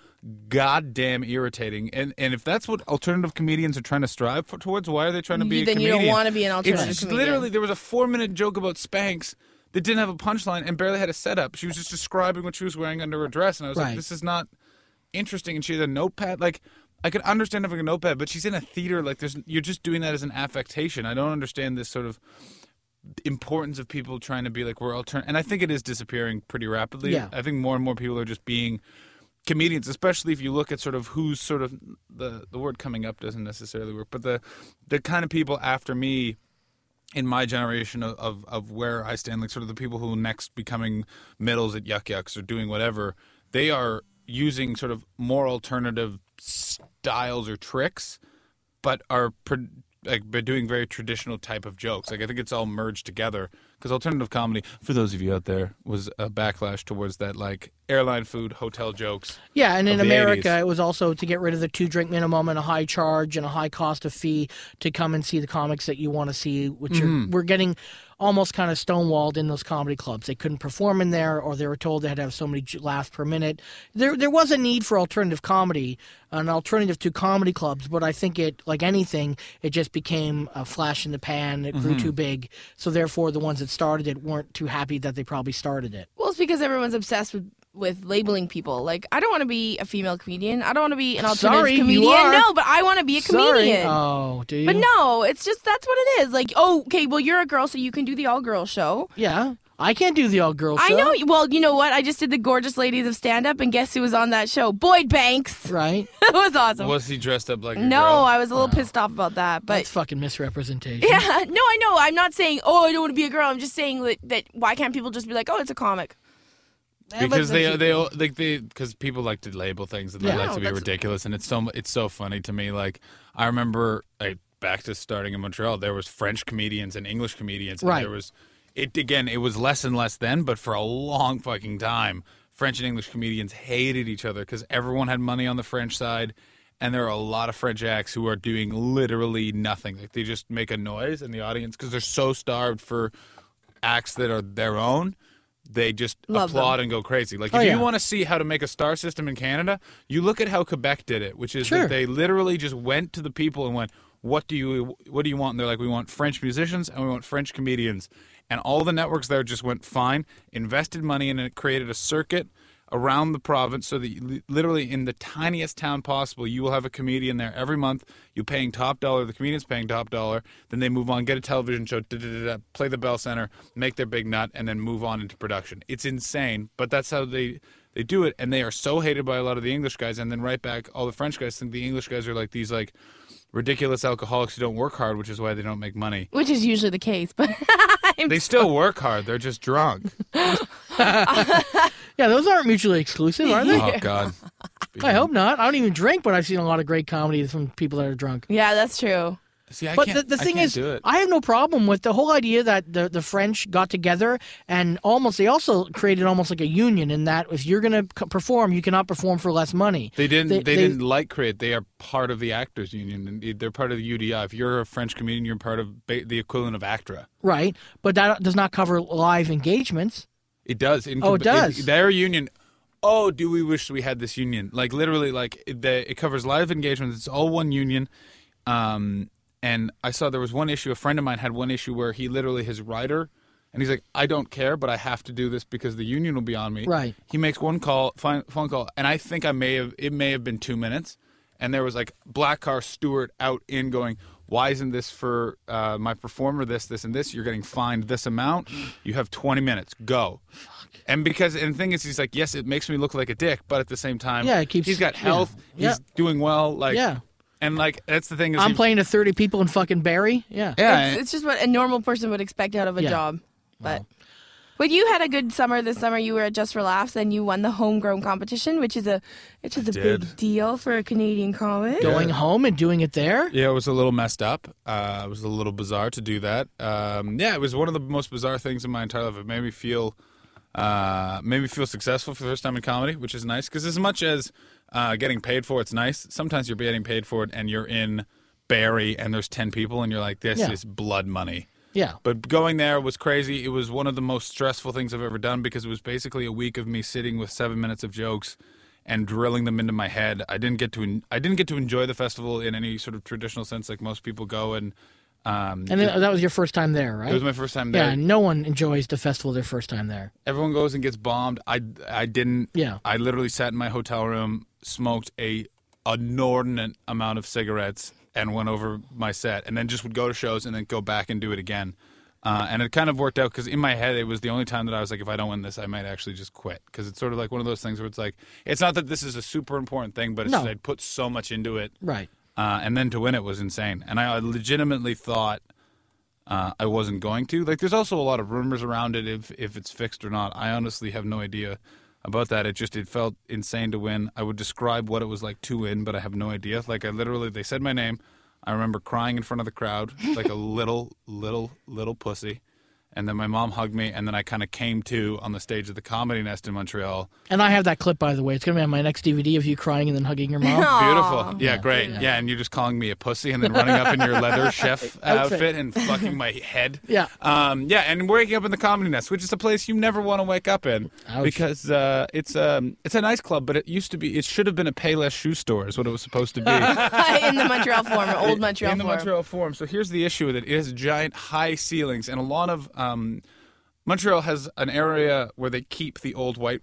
goddamn irritating. And and if that's what alternative comedians are trying to strive for, towards, why are they trying to be You- a then you don't wanna be an alternative It's comedian. literally there was a four minute joke about Spanx. That didn't have a punchline and barely had a setup. She was just describing what she was wearing under her dress, and I was Right. like, "This is not interesting and she had a notepad like i could understand having a notepad but she's in a theater like there's you're just doing that as an affectation i don't understand this sort of importance of people trying to be like we're altern and i think it is disappearing pretty rapidly Yeah. i think more and more people are just being comedians especially if you look at sort of who's sort of the the word coming up doesn't necessarily work but the the kind of people after me in my generation of, of, of where I stand, like sort of the people who next becoming middles at Yuk Yuk's or doing whatever, they are using sort of more alternative styles or tricks, but are like but doing very traditional type of jokes. Like I think it's all merged together because alternative comedy, for those of you out there, was a backlash towards that like airline food, hotel jokes. Yeah, and in America, 80s. it was also to get rid of the two drink minimum and a high charge and a high cost of fee to come and see the comics that you want to see, which Mm-hmm. are, we're getting almost kind of stonewalled in those comedy clubs. They couldn't perform in there, or they were told they had to have so many laughs per minute. There, there was a need for alternative comedy, an alternative to comedy clubs, but I think it, like anything, it just became a flash in the pan. It grew Mm-hmm. too big, so therefore the ones that started it weren't too happy that they probably started it. Well, it's because everyone's obsessed with with labeling people. Like, I don't want to be a female comedian. I don't want to be an alternative Sorry, you comedian. are. No, but I want to be a Sorry. comedian. Oh, do you? But no, it's just that's what it is. Like, oh, okay, well, you're a girl, so you can do the all girl show. Yeah, I can't do the all girl show. I know. Well, you know what? I just did the gorgeous ladies of stand up, and guess who was on that show? Boyd Banks. Right? that was awesome. Was he dressed up like a no, girl? I was a little oh. pissed off about that, but. That's fucking misrepresentation. yeah, no, I know. I'm not saying, oh, I don't want to be a girl. I'm just saying that, that why can't people just be like, oh, it's a comic? Because they they like they because people like to label things and they Yeah. like to be that's- ridiculous and it's so it's so funny to me like i remember like back to starting in Montreal, there was French comedians and English comedians. And Right. There was it again. It was less and less then, but for a long fucking time, French and English comedians hated each other because everyone had money on the French side, and there are a lot of French acts who are doing literally nothing. Like they just make a noise in the audience because they're so starved for acts that are their own. They just Love them. applaud and go crazy. Like Oh, if yeah. you want to see how to make a star system in Canada, you look at how Quebec did it, which is Sure. that they literally just went to the people and went, "What do you what do you want?" And they're like, "We want French musicians and we want French comedians." And all the networks there just went fine, invested money in it, created a circuit around the province so that you, literally in the tiniest town possible, you will have a comedian there every month. You paying top dollar, the comedian's paying top dollar. Then they move on, get a television show, da, da, da, play the Bell Center, make their big nut, and then move on into production. It's insane, but that's how they they do it, and they are so hated by a lot of the English guys. And then right back, all the French guys think the English guys are like these like ridiculous alcoholics who don't work hard, which is why they don't make money. Which is usually the case, but They still work hard. They're just drunk. Yeah, those aren't mutually exclusive, are they? Oh God. I hope not. I don't even drink, but I've seen a lot of great comedy from people that are drunk. yeah, that's true. See, I but can't, the, the I thing can't is. I have no problem with the whole idea that the, the French got together and almost they also created almost like a union in that if you're going to perform, you cannot perform for less money. They didn't. They- They, they- didn't like create. They are part of the actors union. and They're part of the UDA. If you're a French comedian, you're part of ba- the equivalent of ACTRA. Right, but that does not cover live engagements. It does. In Oh, it does? their union. Oh, do we wish we had this union? Like literally, like it, the, it covers live engagements. It's all one union. Um, and I saw there was one issue. A friend of mine had one issue where he literally his rider, and he's like, I don't care, but I have to do this because the union will be on me. Right. He makes one call, phone phone call, and I think I may have it may have been two minutes, and there was like black car steward out in going. Why isn't this for uh, my performer? This, this, and this. You're getting fined this amount. You have 20 minutes. Go. And because and the thing is, he's like, yes, it makes me look like a dick, but at the same time, Yeah, it keeps- he's got health. Yeah. He's doing well. Like, Yeah. and like that's the thing is, I'm he- playing to 30 people in fucking Barrie. Yeah. Yeah, It's, it's just what a normal person would expect out of a Yeah. job. But but you had a good summer this summer. You were at Just for Laughs and you won the homegrown competition, which is a which is a did. big deal for a Canadian comic. Going home and doing it there. Yeah, it was a little messed up. Uh, it was a little bizarre to do that. Um, yeah, it was one of the most bizarre things in my entire life. It made me feel, uh, made me feel successful for the first time in comedy, which is nice. Because as much as uh, getting paid for it's nice, sometimes you're getting paid for it and you're in Barrie and there's ten people and you're like, this Yeah. is blood money. Yeah. But going there was crazy. It was one of the most stressful things I've ever done because it was basically a week of me sitting with seven minutes of jokes and drilling them into my head. I didn't get to I didn't get to enjoy the festival in any sort of traditional sense, like most people go and. Um, And then, that was your first time there, right? it was my first time there. yeah, no one enjoys the festival their first time there. Everyone goes and gets bombed. I I didn't. Yeah. I literally sat in my hotel room, smoked a inordinate amount of cigarettes, and went over my set, and then just would go to shows and then go back and do it again. Uh, and it kind of worked out because in my head it was the only time that I was like, if I don't win this, I might actually just quit because it's sort of like one of those things where it's like, it's not that this is a super important thing, but it's No. just I'd put so much into it, Right. uh, and then to win it was insane. And I legitimately thought uh, I wasn't going to. Like, there's also a lot of rumors around it if if it's fixed or not. I honestly have no idea about that. It just it felt insane to win. I would describe what it was like to win, but I have no idea. Like, I literally they said my name. I remember crying in front of the crowd like a little little little pussy. And then my mom hugged me, and then I kind of came to on the stage of the Comedy Nest in Montreal. And I have that clip, by the way. It's going to be on my next DVD of you crying and then hugging your mom. Beautiful. Yeah, great. Yeah. and you're just calling me a pussy and then running up in your leather chef Outfit. outfit and fucking my head. Yeah. Um, yeah, and waking up in the Comedy Nest, which is a place you never want to wake up in Ouch. because uh, it's um, it's a nice club, but it used to be, it should have been a Payless shoe store, is what it was supposed to be. in the Montreal form old Montreal in the Forum. Montreal form So here's the issue with it: it has giant high ceilings, and a lot of um, Um, Montreal has an area where they keep the old white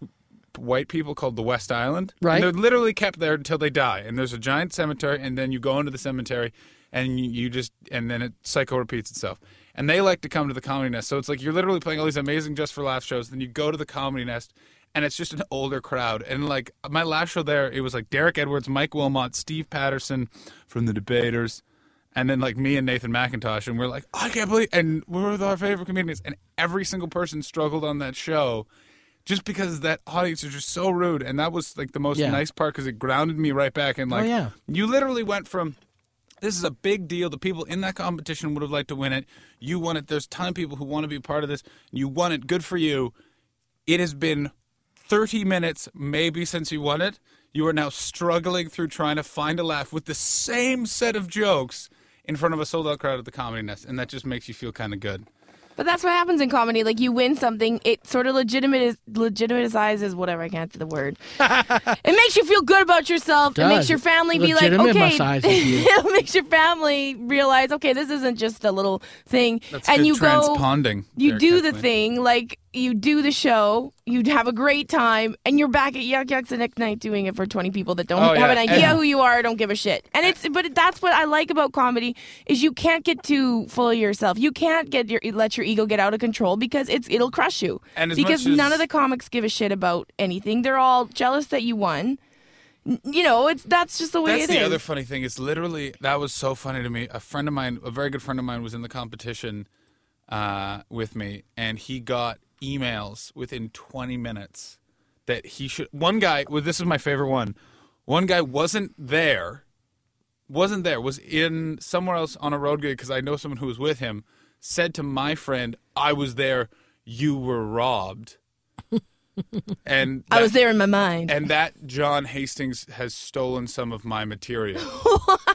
white people called the West Island. Right. And they're literally kept there until they die. And there's a giant cemetery, and then you go into the cemetery, and you, you just and then it cycle repeats itself. And they like to come to the Comedy Nest, so it's like you're literally playing all these amazing Just for Laughs shows. Then you go to the Comedy Nest, and it's just an older crowd. And like my last show there, it was like Derek Edwards, Mike Wilmot, Steve Patterson from the Debaters, and then like me and Nathan McIntosh, and we're like, I can't believe, and we're with our favorite comedians, and every single person struggled on that show. Just because that audience is just so rude, and that was like the most Yeah. nice part because it grounded me right back. And oh, like, Oh, yeah. you literally went from This is a big deal. The people in that competition would have liked to win it. You won it. There's a ton of people who want to be part of this. You won it. Good for you. It has been 30 minutes, maybe, since you won it. You are now struggling through trying to find a laugh with the same set of jokes in front of a sold out crowd at the Comedy Nest, and that just makes you feel kind of good. But that's what happens in comedy. Like you win something, it sort of legitimate legitimizes whatever I can't say the word. it makes you feel good about yourself. It Does. makes your family be like, okay. you. it makes your family realize, okay, this isn't just a little thing. That's and good you go, transponding. you there, do the thing, like you do the show, you have a great time, and you're back at Yuk Yuk's the next night doing it for 20 people that don't Oh, have yeah. an idea And- who you are, don't give a shit. And it's, but that's what I like about comedy is you can't get too full of yourself. You can't get your let your ego get out of control because it's it'll crush you. And because as- none of the comics give a shit about anything. They're all jealous that you won. You know, it's that's just the way That's it the is. other funny thing. Is literally that was so funny to me. A friend of mine, a very good friend of mine, was in the competition uh, with me, and he got emails within 20 minutes that he should. One guy, well, this is my favorite one. One guy wasn't there, wasn't there, was in somewhere else on a road gig because I know someone who was with him. Said to my friend, "I was there. You were robbed." and I was there in my mind. and that John Hastings has stolen some of my material.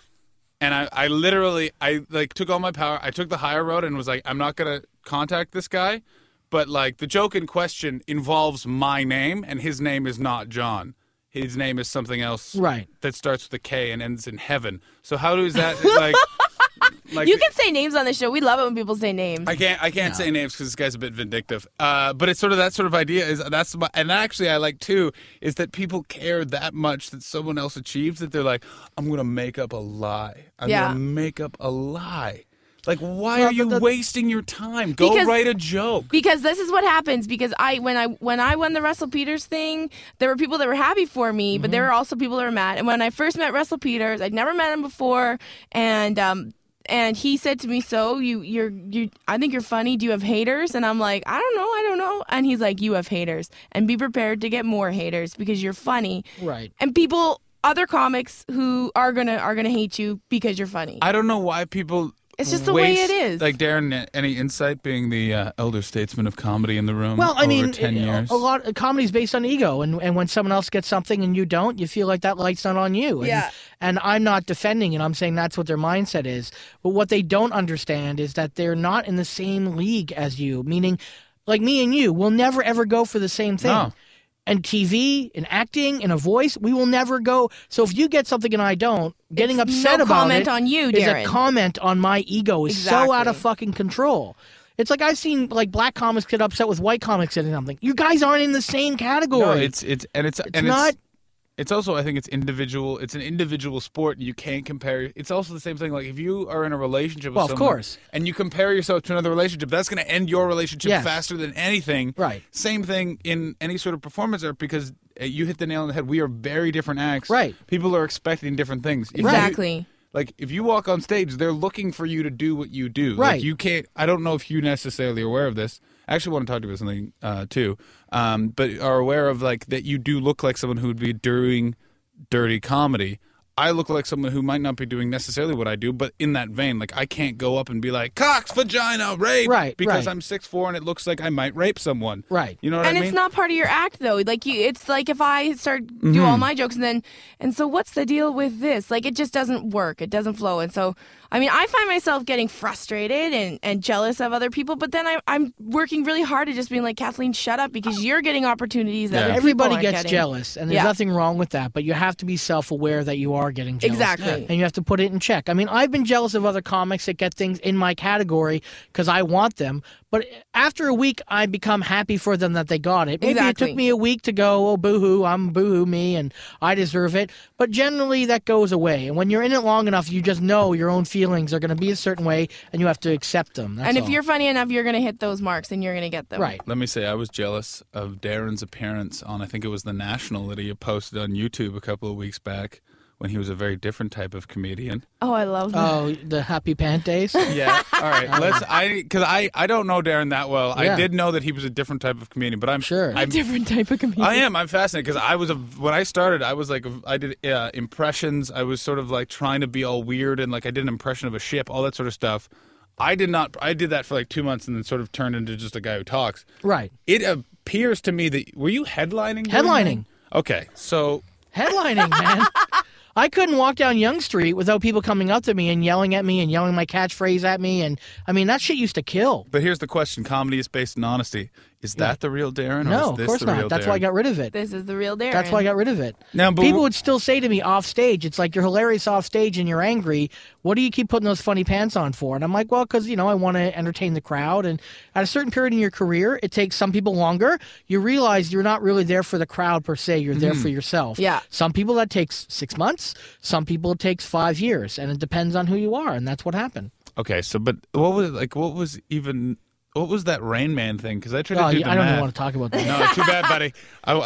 and I, I literally, I like took all my power. I took the higher road and was like, I'm not gonna contact this guy, but like the joke in question involves my name, and his name is not John. His name is something else, Right. That starts with a K and ends in heaven. So how does that like? like you can say names on the show. We love it when people say names. I can't. I can't say names because this guy's a bit vindictive. Uh, but it's sort of that sort of idea. Is that's my, and actually I like too is that people care that much that someone else achieves that they're like, I'm gonna make up a lie. I'm Yeah. gonna make up a lie. Like, why Well, are you the- the- wasting your time? Go Because- write a joke. because this is what happens because i when i when i won the russell peters thing there were people that were happy for me but Mm-hmm. there were also people that were mad and when i first met russell peters i'd never met him before and um and he said to me so you you're you i think you're funny do you have haters and i'm like i don't know i don't know and he's like you have haters and be prepared to get more haters because you're funny Right. and people other comics who are gonna are gonna hate you because you're funny I don't know why people. It's just the way it is. Like Darren, any insight being the uh, elder statesman of comedy in the room? Well, I over mean, ten a- years. a lot of comedy's based on ego, and and when someone else gets something and you don't, you feel like that light's not on you. And, Yeah. And I'm not defending it. I'm saying that's what their mindset is. But what they don't understand is that they're not in the same league as you. Meaning, like me and you, will never ever go for the same thing. No. And TV, and acting, and a voice, we will never go. So if you get something and I don't, getting It's upset no about comment it on you, is a comment on my ego. Is so out of fucking control. It's like I've seen like black comics get upset with white comics and something. You guys aren't in the same category. no, it's it's and it's and not- It's, it's also I think it's individual. It's an individual sport. and You can't compare. It's also the same thing. Like if you are in a relationship, with Well, of course. and you compare yourself to another relationship, that's going to end your relationship Yes. faster than anything. Right. Same thing in any sort of performance art because uh, you hit the nail on the head. We are very different acts. Right. People are expecting different things. If you- exactly like if you walk on stage, they're looking for you to do what you do. Right. Like you can't. I don't know if you necessarily are aware of this. I actually want to talk to you about something uh, too. Um, but are aware of like that you do look like someone who would be doing dirty comedy. I look like someone who might not be doing necessarily what I do, but in that vein, like I can't go up and be like cocks, vagina, rape, Right, Because right. I'm six four and it looks like I might rape someone, Right. You know what and I mean? And it's not part of your act though like you it's like if i start do all my jokes and then and so what's the deal with this like it just doesn't work it doesn't flow and so i mean i find myself getting frustrated and, and jealous of other people but then I, i'm working really hard at just being like kathleen shut up because oh. you're getting opportunities that Yeah. Everybody gets getting. jealous, and there's Yeah. nothing wrong with that. But you have to be self-aware that you are getting jealous, Exactly. and you have to put it in check. I mean, I've been jealous of other comics that get things in my category because I want them. But after a week, I become happy for them that they got it. Maybe Exactly. it took me a week to go, oh boohoo, I'm boohoo me, and I deserve it. But generally, that goes away. And when you're in it long enough, you just know your own feelings are going to be a certain way, and you have to accept them. That's and if all. you're funny enough you're going to hit those marks and you're going to get them right, Let me say, I was jealous of Darren's appearance on, I think it was the National that he posted on YouTube a couple of weeks back, when he was a very different type of comedian. Oh, I love that. Oh, the happy pant days. Yeah. All right. Let's. I because I I don't know Darren that well. Yeah. I did know that he was a different type of comedian, but I'm Sure. I'm, Different type of comedian. I am. I'm fascinated because I was a when I started. I was like I did uh, impressions. I was sort of like trying to be all weird and like I did an impression of a ship, all that sort of stuff. I did not. I did that for like two months and then sort of turned into just a guy who talks. right. It appears to me that were you headlining? Headlining. Okay, so Headlining, man. I couldn't walk down Yonge Street without people coming up to me and yelling at me and yelling my catchphrase at me. And I mean, that shit used to kill. but here's the question: Comedy is based on honesty. Is that the real Darren? Or No, is of course the not. That's Darren? why I got rid of it. this is the real Darren. That's why I got rid of it. Now, but People wh- would still say to me off stage, "It's like you're hilarious off stage and you're angry. What do you keep putting those funny pants on for?" And I'm like, "Well, because you know I want to entertain the crowd." And at a certain period in your career, it takes some people longer. You realize you're not really there for the crowd per se. You're there mm-hmm. for yourself. Yeah. Some people that takes six months. Some people it takes five years, and it depends on who you are. And that's what happened. Okay, so but what was like? What was even? What was that Rain Man thing? Because I tried Oh, to do yeah, I don't math. even want to talk about that. No, too bad, buddy.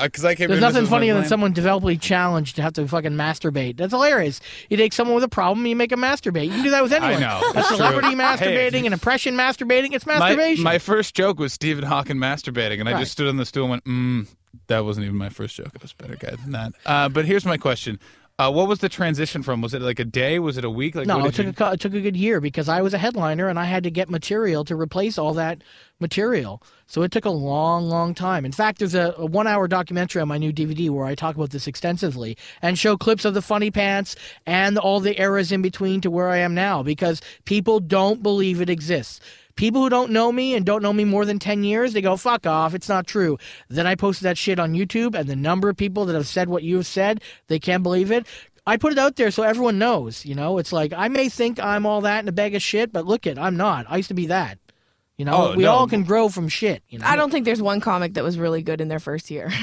Because I, came. There's nothing funnier than someone developingly challenged to have to fucking masturbate. That's hilarious. You take someone with a problem, and you make them masturbate. You can do that with anyone. know, A it's true. celebrity Hey. masturbating, an impression masturbating. It's masturbation. my first joke was Stephen Hawking masturbating, and I just stood on the stool and went, mm, that wasn't even my first joke. I was a better guy than that. Uh, but here's my question. Uh, what was the transition from? Was it like a day? Was it a week? Like no, it took, you- a, it took a good year because I was a headliner and I had to get material to replace all that material. So it took a long, long time. In fact, there's a, a one hour documentary on my new DVD where I talk about this extensively and show clips of the funny pants and all the eras in between to where I am now because people don't believe it exists. People who don't know me and don't know me more than 10 years, they go, fuck off, it's not true. Then I posted that shit on YouTube, and the number of people that have said what you have said, they can't believe it. I put it out there so everyone knows, you know? It's like, I may think I'm all that in a bag of shit, but look it, I'm not. I used to be that. You know, Oh, we no. all can grow from shit, you know? I don't think there's one comic that was really good in their first year.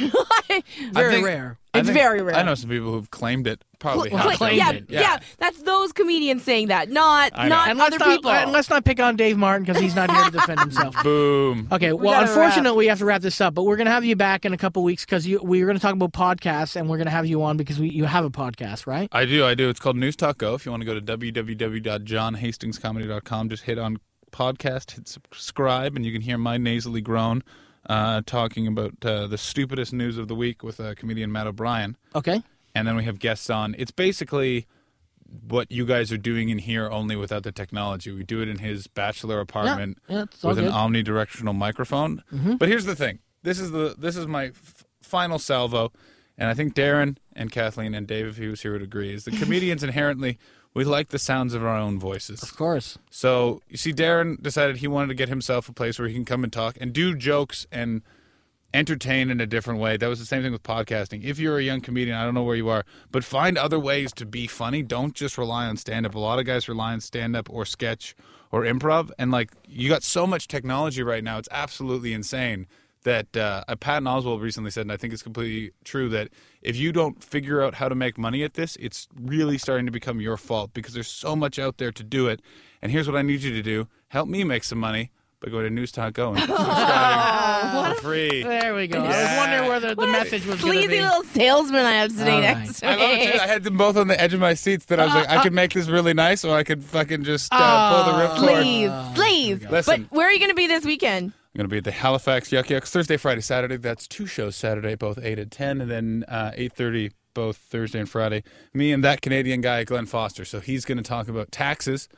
Very think- rare. I It's think- very rare. I know some people who've claimed it. Probably Well, have. claimed yeah, it, yeah, That's those comedians saying that, not not And let's other not, people. and let's not pick on Dave Martin because he's not here to defend himself. Boom. Okay, well, gotta unfortunately, we have to wrap this up, but we're going to have you back in a couple weeks because we are going to talk about podcasts, and we're going to have you on because we, you have a podcast, right? I do, I do. It's called News Talk Go. If you want to go to www.johnhastingscomedy.com, just hit on podcast, hit subscribe, and you can hear my nasally groan uh, talking about uh, the stupidest news of the week with uh, comedian Matt O'Brien. Okay. And then we have guests on. It's basically what you guys are doing in here, only without the technology. We do it in his bachelor apartment yeah, all with an good. Mm-hmm. omnidirectional microphone. But here's the thing: this is the this is my f- final salvo, and I think Darren and Kathleen and Dave, if he was here, would agree. Is the comedians inherently we like the sounds of our own voices. Of course. So you see, Darren decided he wanted to get himself a place where he can come and talk and do jokes and entertain in a different way. That was the same thing with podcasting. If you're a young comedian, I don't know where you are, but find other ways to be funny. Don't just rely on stand up. A lot of guys rely on stand up or sketch or improv. And like, you got so much technology right now, it's absolutely insane. That uh, Patton Oswalt recently said, and I think it's completely true, that if you don't figure out how to make money at this, it's really starting to become your fault because there's so much out there to do it. And here's what I need you to do help me make some money by going to News Talk Go and subscribing for free. There we go. I Yeah. was wondering where the, the message was going to Sleazy be. little salesman I have sitting All right. next to I love it me. too. I had them both on the edge of my seats. That I was like, I could make this really nice, or I could fucking just uh, pull the ripcord. Sleaze, please. Listen. But where are you going to be this weekend? I'm going to be at the Halifax Yuk Yuk's Thursday, Friday, Saturday. That's two shows Saturday, both 8 and 10, and then uh, 8.30 both Thursday and Friday. Me and that Canadian guy, Glenn Foster. So he's going to talk about taxes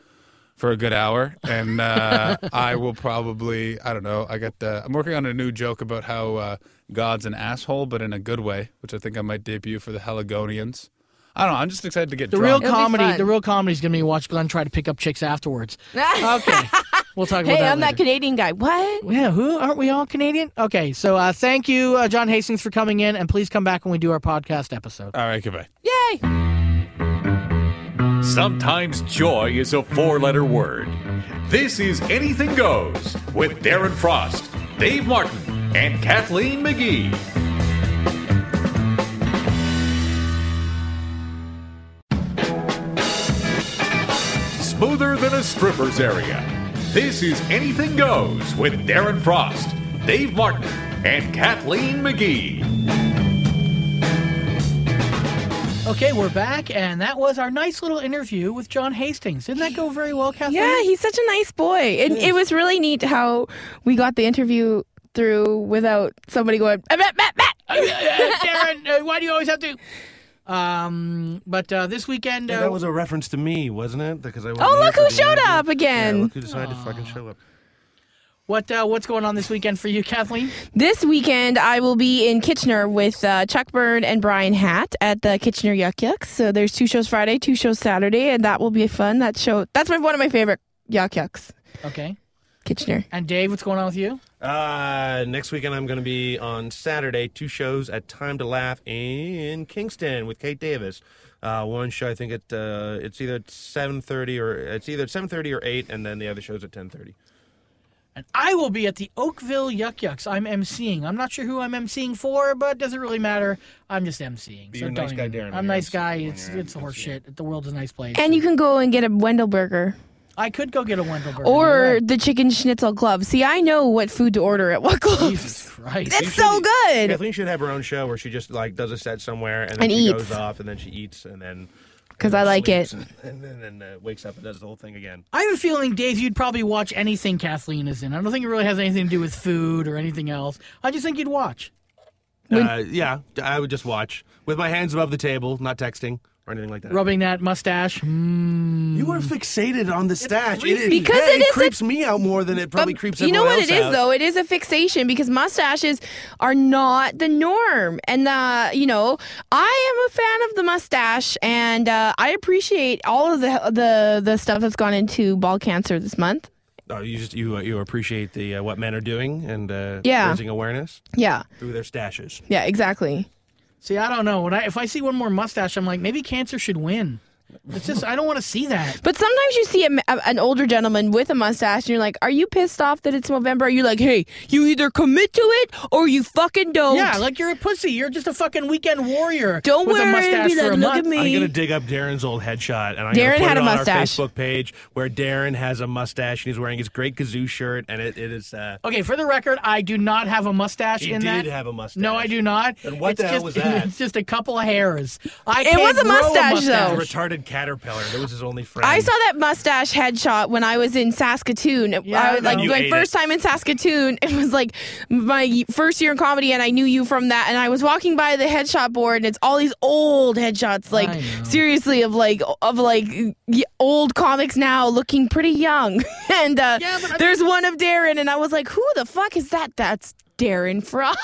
for a good hour, and uh, I will probably, I don't know, I got, the, I'm working on a new joke about how uh, God's an asshole, but in a good way, which I think I might debut for the Haligonians. I don't know. I'm just excited to get The drunk. real It'll be comedy, fun. the real comedy is going to be watch Glenn try to pick up chicks afterwards. Okay, we'll talk about hey, that. I'm later. that Canadian guy. What? Yeah, who aren't we all Canadian? Okay, so uh, thank you, uh, John Hastings, for coming in, and please come back when we do our podcast episode. All right, goodbye. Yay! Sometimes joy is a four letter word. This is Anything Goes with Darren Frost, Dave Martin, and Kathleen McGee. Smoother than a stripper's area. This is Anything Goes with Darren Frost, Dave Martin, and Kathleen McGee. Okay, we're back, and that was our nice little interview with John Hastings. Didn't that go very well, Kathleen? Yeah, he's such a nice boy. And it was really neat how we got the interview through without somebody going, "Ah, bah, bah, bah." Uh, Darren, uh, why do you always have to? Um, but uh, this weekend, uh, that was a reference to me, wasn't it? Because I Oh, wasn't here look for who the showed interview. up again. Yeah, look who decided to fucking show up. what uh, what's going on this weekend for you, Kathleen? This weekend, I will be in Kitchener with uh, Chuck Byrne and Brian Hatt at the Kitchener Yuk Yuk's. So there's two shows Friday, two shows Saturday, and that will be fun. That show, that's my, one of my favorite Yuk Yuk's, Okay, Kitchener. and Dave, what's going on with you? Uh, next weekend I'm going to be on Saturday, two shows at Time to Laugh in Kingston with Kate Davis. Uh, one show I think it uh, it's either seven thirty or it's either seven thirty or eight, and then the other show's at ten thirty. And I will be at the Oakville Yuk Yuk's. I'm emceeing. I'm not sure who I'm emceeing for, but it doesn't really matter. I'm just emceeing. You're a nice guy, Darren, I'm a nice guy. It's you're it's horse shit. The world's a nice place. And you can go and get a Wendell Burger I could go get a Wendell burger. or right. the Chicken Schnitzel Club. See, I know what food to order at what Jesus clubs. Christ. It's so good. Kathleen should have her own show where she just like does a set somewhere and then And she eats. goes off and then she eats and then because I like it. and then and, uh, wakes up and does the whole thing again. I have a feeling, Dave, you'd probably watch anything Kathleen is in. I don't think it really has anything to do with food or anything else. I just think you'd watch. Uh, yeah, I would just watch with my hands above the table, not texting or anything like that. Rubbing that mustache. Mm. You are fixated on the stash. It is, Because hey, it is a- creeps me out more than it probably But creeps you know what else it is out. though it is a fixation because mustaches are not the norm and uh, you know i am a fan of the mustache and uh, i appreciate all of the the the stuff that's gone into ball cancer this month Oh, you just you uh, you appreciate the uh, what men are doing and uh, Yeah. raising awareness yeah through their stashes. yeah exactly See, I don't know. When I, if I see one more mustache, I'm like, maybe cancer should win. It's just I don't want to see that. but sometimes you see a, a- an older gentleman with a mustache and you're like are you pissed off that it's november are you like hey you either commit to it or you fucking don't Yeah, like you're a pussy. You're just a fucking weekend warrior. Don't with worry, a mustache be for like, a "Look month. at me." I'm gonna dig up Darren's old headshot and I'm Darren gonna put had it a mustache. our Facebook page where Darren has a mustache and he's wearing his great kazoo shirt and it, it is. Uh, Okay, for the record, I do not have a mustache He in did that. have a mustache. No, I do not. Then what It's the hell just, was that? It's just a couple of hairs. I It can't was a grow mustache, though. a retarded caterpillar. That was his only friend. I saw that mustache headshot when I was in Saskatoon. Yeah, I was, like my first it. time in Saskatoon. It was like my first year in comedy, and I knew you from that. And I was walking by the headshot board, and it's all these old headshots, like seriously, of like of like old comics now looking pretty young. and uh, Yeah, but I there's one of Darren, and I was like, who the fuck is that? That's Darren Frost.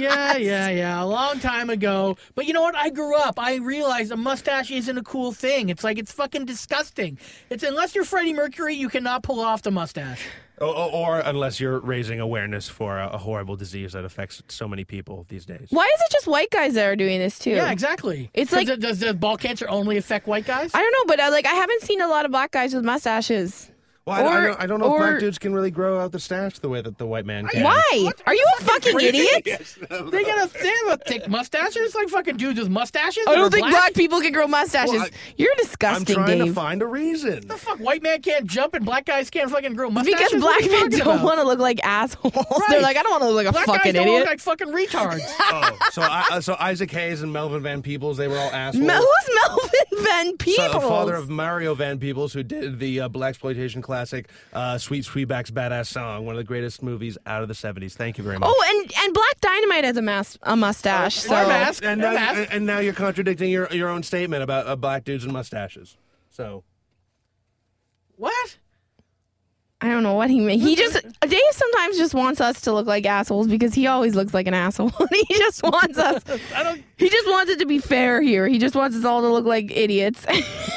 yeah, yeah, yeah. A long time ago. But you know what? I grew up. I realized a mustache isn't a cool thing. It's like it's fucking disgusting. It's unless you're Freddie Mercury, you cannot pull off the mustache. or, or, or unless you're raising awareness for a, a horrible disease that affects so many people these days. Why is it just white guys that are doing this too? Yeah, exactly. It's like- it- does, does ball cancer only affect white guys? I don't know, but uh, like I haven't seen a lot of black guys with mustaches. Well, I, I don't, I don't know if black dudes can really grow out the stash the way that the white man can. Why? Are you a fucking idiot? they got a they have a thick mustache. It's like fucking dudes with mustaches. I don't think black. black people can grow mustaches. Well, I- You're disgusting. I'm trying Dave. to find a reason. The fuck, white man can't jump and black guys can't fucking grow mustaches. because black men don't want to look like assholes. Right. They're like, I don't want to look like a Black fucking guys don't idiot. look like fucking retards. oh, so I, uh, so Isaac Hayes and Melvin Van Peebles, they were all assholes. Mel- who's Melvin Van So, Peebles? the father of Mario Van Peebles, who did the uh, black exploitation classic uh, "Sweet Sweetback's Badass Song," one of the greatest movies out of the '70s. Thank you very much. oh, and and Black Dynamite has a mas- a mustache. so Or a mask. and or now, mask. and now you're contradicting your your own statement about uh, black dudes and mustaches. So What? I don't know what he meant. He just Dave sometimes just wants us to look like assholes because he always looks like an asshole. he just wants us. I don't. He just wants it to be fair here. He just wants us all to look like idiots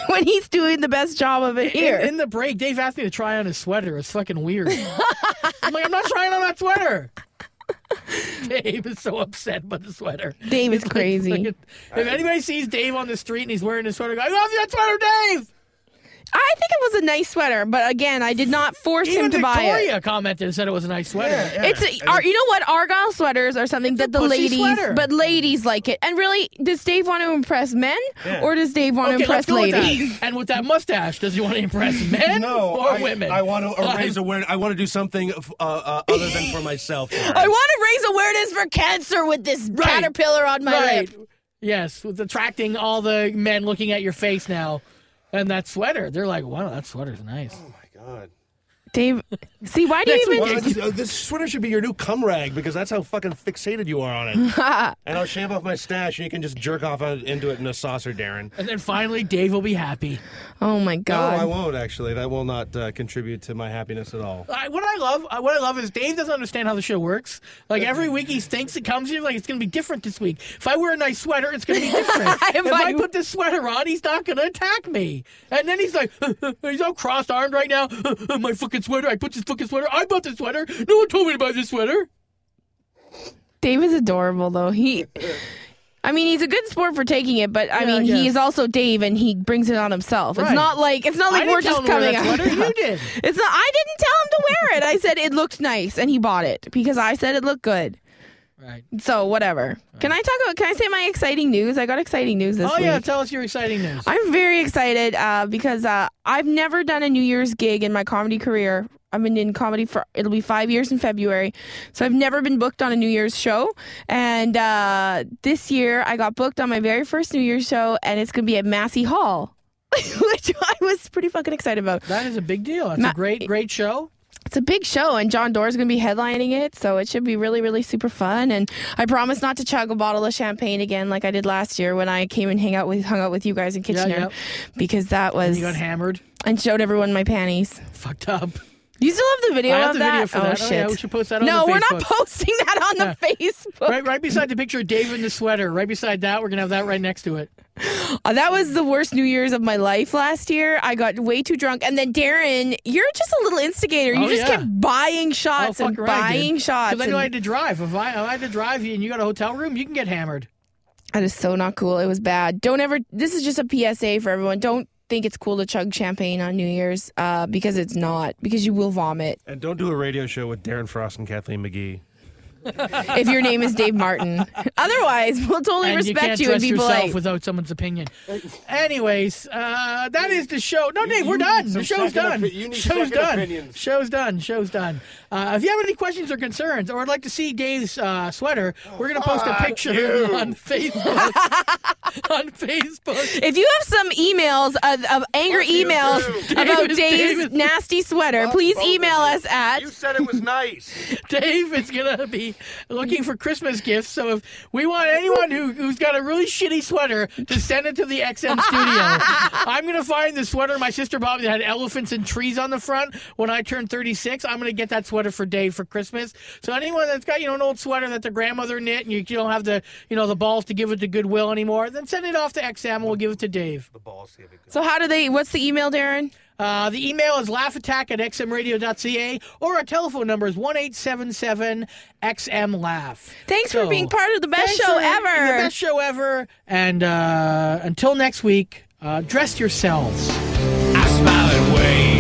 when he's doing the best job of it here. In, in the break, Dave asked me to try on his sweater. It's fucking weird. I'm like, I'm not trying on that sweater. Dave is so upset by the sweater. Dave is He's like, crazy. fucking- if anybody sees Dave on the street and he's wearing his sweater, go, I love that sweater, Dave. I think it was a nice sweater, but again, I did not force Even him to buy it. Victoria commented and said it was a nice sweater. It's a, ar- you know what Argyle sweaters are something that the pussy ladies, sweater. but ladies like it. And really, does Dave want to impress men Yeah. or does Dave want to impress let's with ladies? And with that mustache, does he want to impress men no, or I, women? I want to raise awareness. I want to do something uh, uh, other than for myself. I want to raise awareness for cancer with this caterpillar on my right. lip. Yes, with attracting all the men looking at your face now. And that sweater, they're like, wow, that sweater's nice. Oh my god. Dave, see, why do you even? week, Well, this, this sweater should be your new cum rag because that's how fucking fixated you are on it. and I'll shave off my stash and you can just jerk off into it in a saucer, Darren. And then finally, Dave will be happy. Oh my god! No. I won't actually. That will not uh, contribute to my happiness at all. I, what I love, I- what I love is Dave doesn't understand how the show works. Like every week he thinks it comes here like it's going to be different this week. If I wear a nice sweater, it's going to be different. If if I I- put this sweater on, he's not going to attack me. And then he's like, he's all crossed armed right now. my fucking sweater. I put this fucking sweater. I bought this sweater. No one told me to buy this sweater. Dave is adorable, though. He, I mean, he's a good sport for taking it, but I Yeah, mean, I he guess. is also Dave, and he brings it on himself. It's Right. not like it's not like I we're didn't tell just him to wear coming that out. sweater. You did. It's not. I didn't tell him to wear it. I said it looked nice, and he bought it because I said it looked good. Right. So whatever. Can I talk about? Can I say my exciting news? I got exciting news this Oh week. Oh yeah, tell us your exciting news. I'm very excited uh, because uh, I've never done a New Year's gig in my comedy career. I've been in comedy for it'll be five years in February, so I've never been booked on a New Year's show. And uh, this year, I got booked on my very first New Year's show, and it's gonna be at Massey Hall, which I was pretty fucking excited about. That is a big deal. That's Ma- a great, great show. It's a big show, and Jon Dore's going to be headlining it, so it should be really, really super fun. And I promise not to chug a bottle of champagne again like I did last year when I came and hang out with hung out with you guys in Kitchener, yeah. because that was You got hammered, and showed everyone my panties. fucked up. You still have the video I have of the that? video for oh that. Oh, shit! yeah, we should post that on no, we're not posting that on the Facebook. Right, right beside the picture of Dave in the sweater. Right beside that, we're gonna have that right next to it. Uh, that was the worst New Year's of my life last year. I got way too drunk, and then Darren, you're just a little instigator. You Oh, just yeah. kept buying Oh, shots and fucking right, buying dude. shots. Because I knew I had to drive. If I, if I had to drive you and you got a hotel room, you can get hammered. That is so not cool. It was bad. Don't ever. This is just a PSA for everyone. Don't think it's cool to chug champagne on New Year's uh, because it's not. Because you will vomit And don't do a radio show with Darren Frost and Kathleen McGee. If your name is Dave Martin. Otherwise, we'll totally and you respect can't you, dress and be yourself polite. without someone's opinion. Anyways, uh, that is the show. No, Dave, we're done. The show's done. opi- you need Show's done. opinions. Show's done. Show's done. Uh, if you have any questions or concerns, or would like to see Dave's uh, sweater, we're gonna post a picture on Facebook. on Facebook. If you have some emails, of, of anger emails about David, Dave's David. nasty sweater, please email us at. You said it was nice. Dave is gonna be looking for Christmas gifts. So if we want anyone who, who's got a really shitty sweater to send it to the XM studio, I'm gonna find the sweater my sister bought me that had elephants and trees on the front when I turned 36. I'm gonna get that sweater for Dave for Christmas. So anyone that's got you know an old sweater that their grandmother knit and you, you don't have the you know the balls to give it to Goodwill anymore, then send it off to XM and we'll give it to Dave. the balls give it good. So how do they? What's the email, Darren? Uh, the email is laughattack at xmradio.ca or our telephone number is 1 XM Laugh. Thanks So, for being part of the best show for- ever. The best show ever. And uh, until next week, uh, dress yourselves. I smile and wave.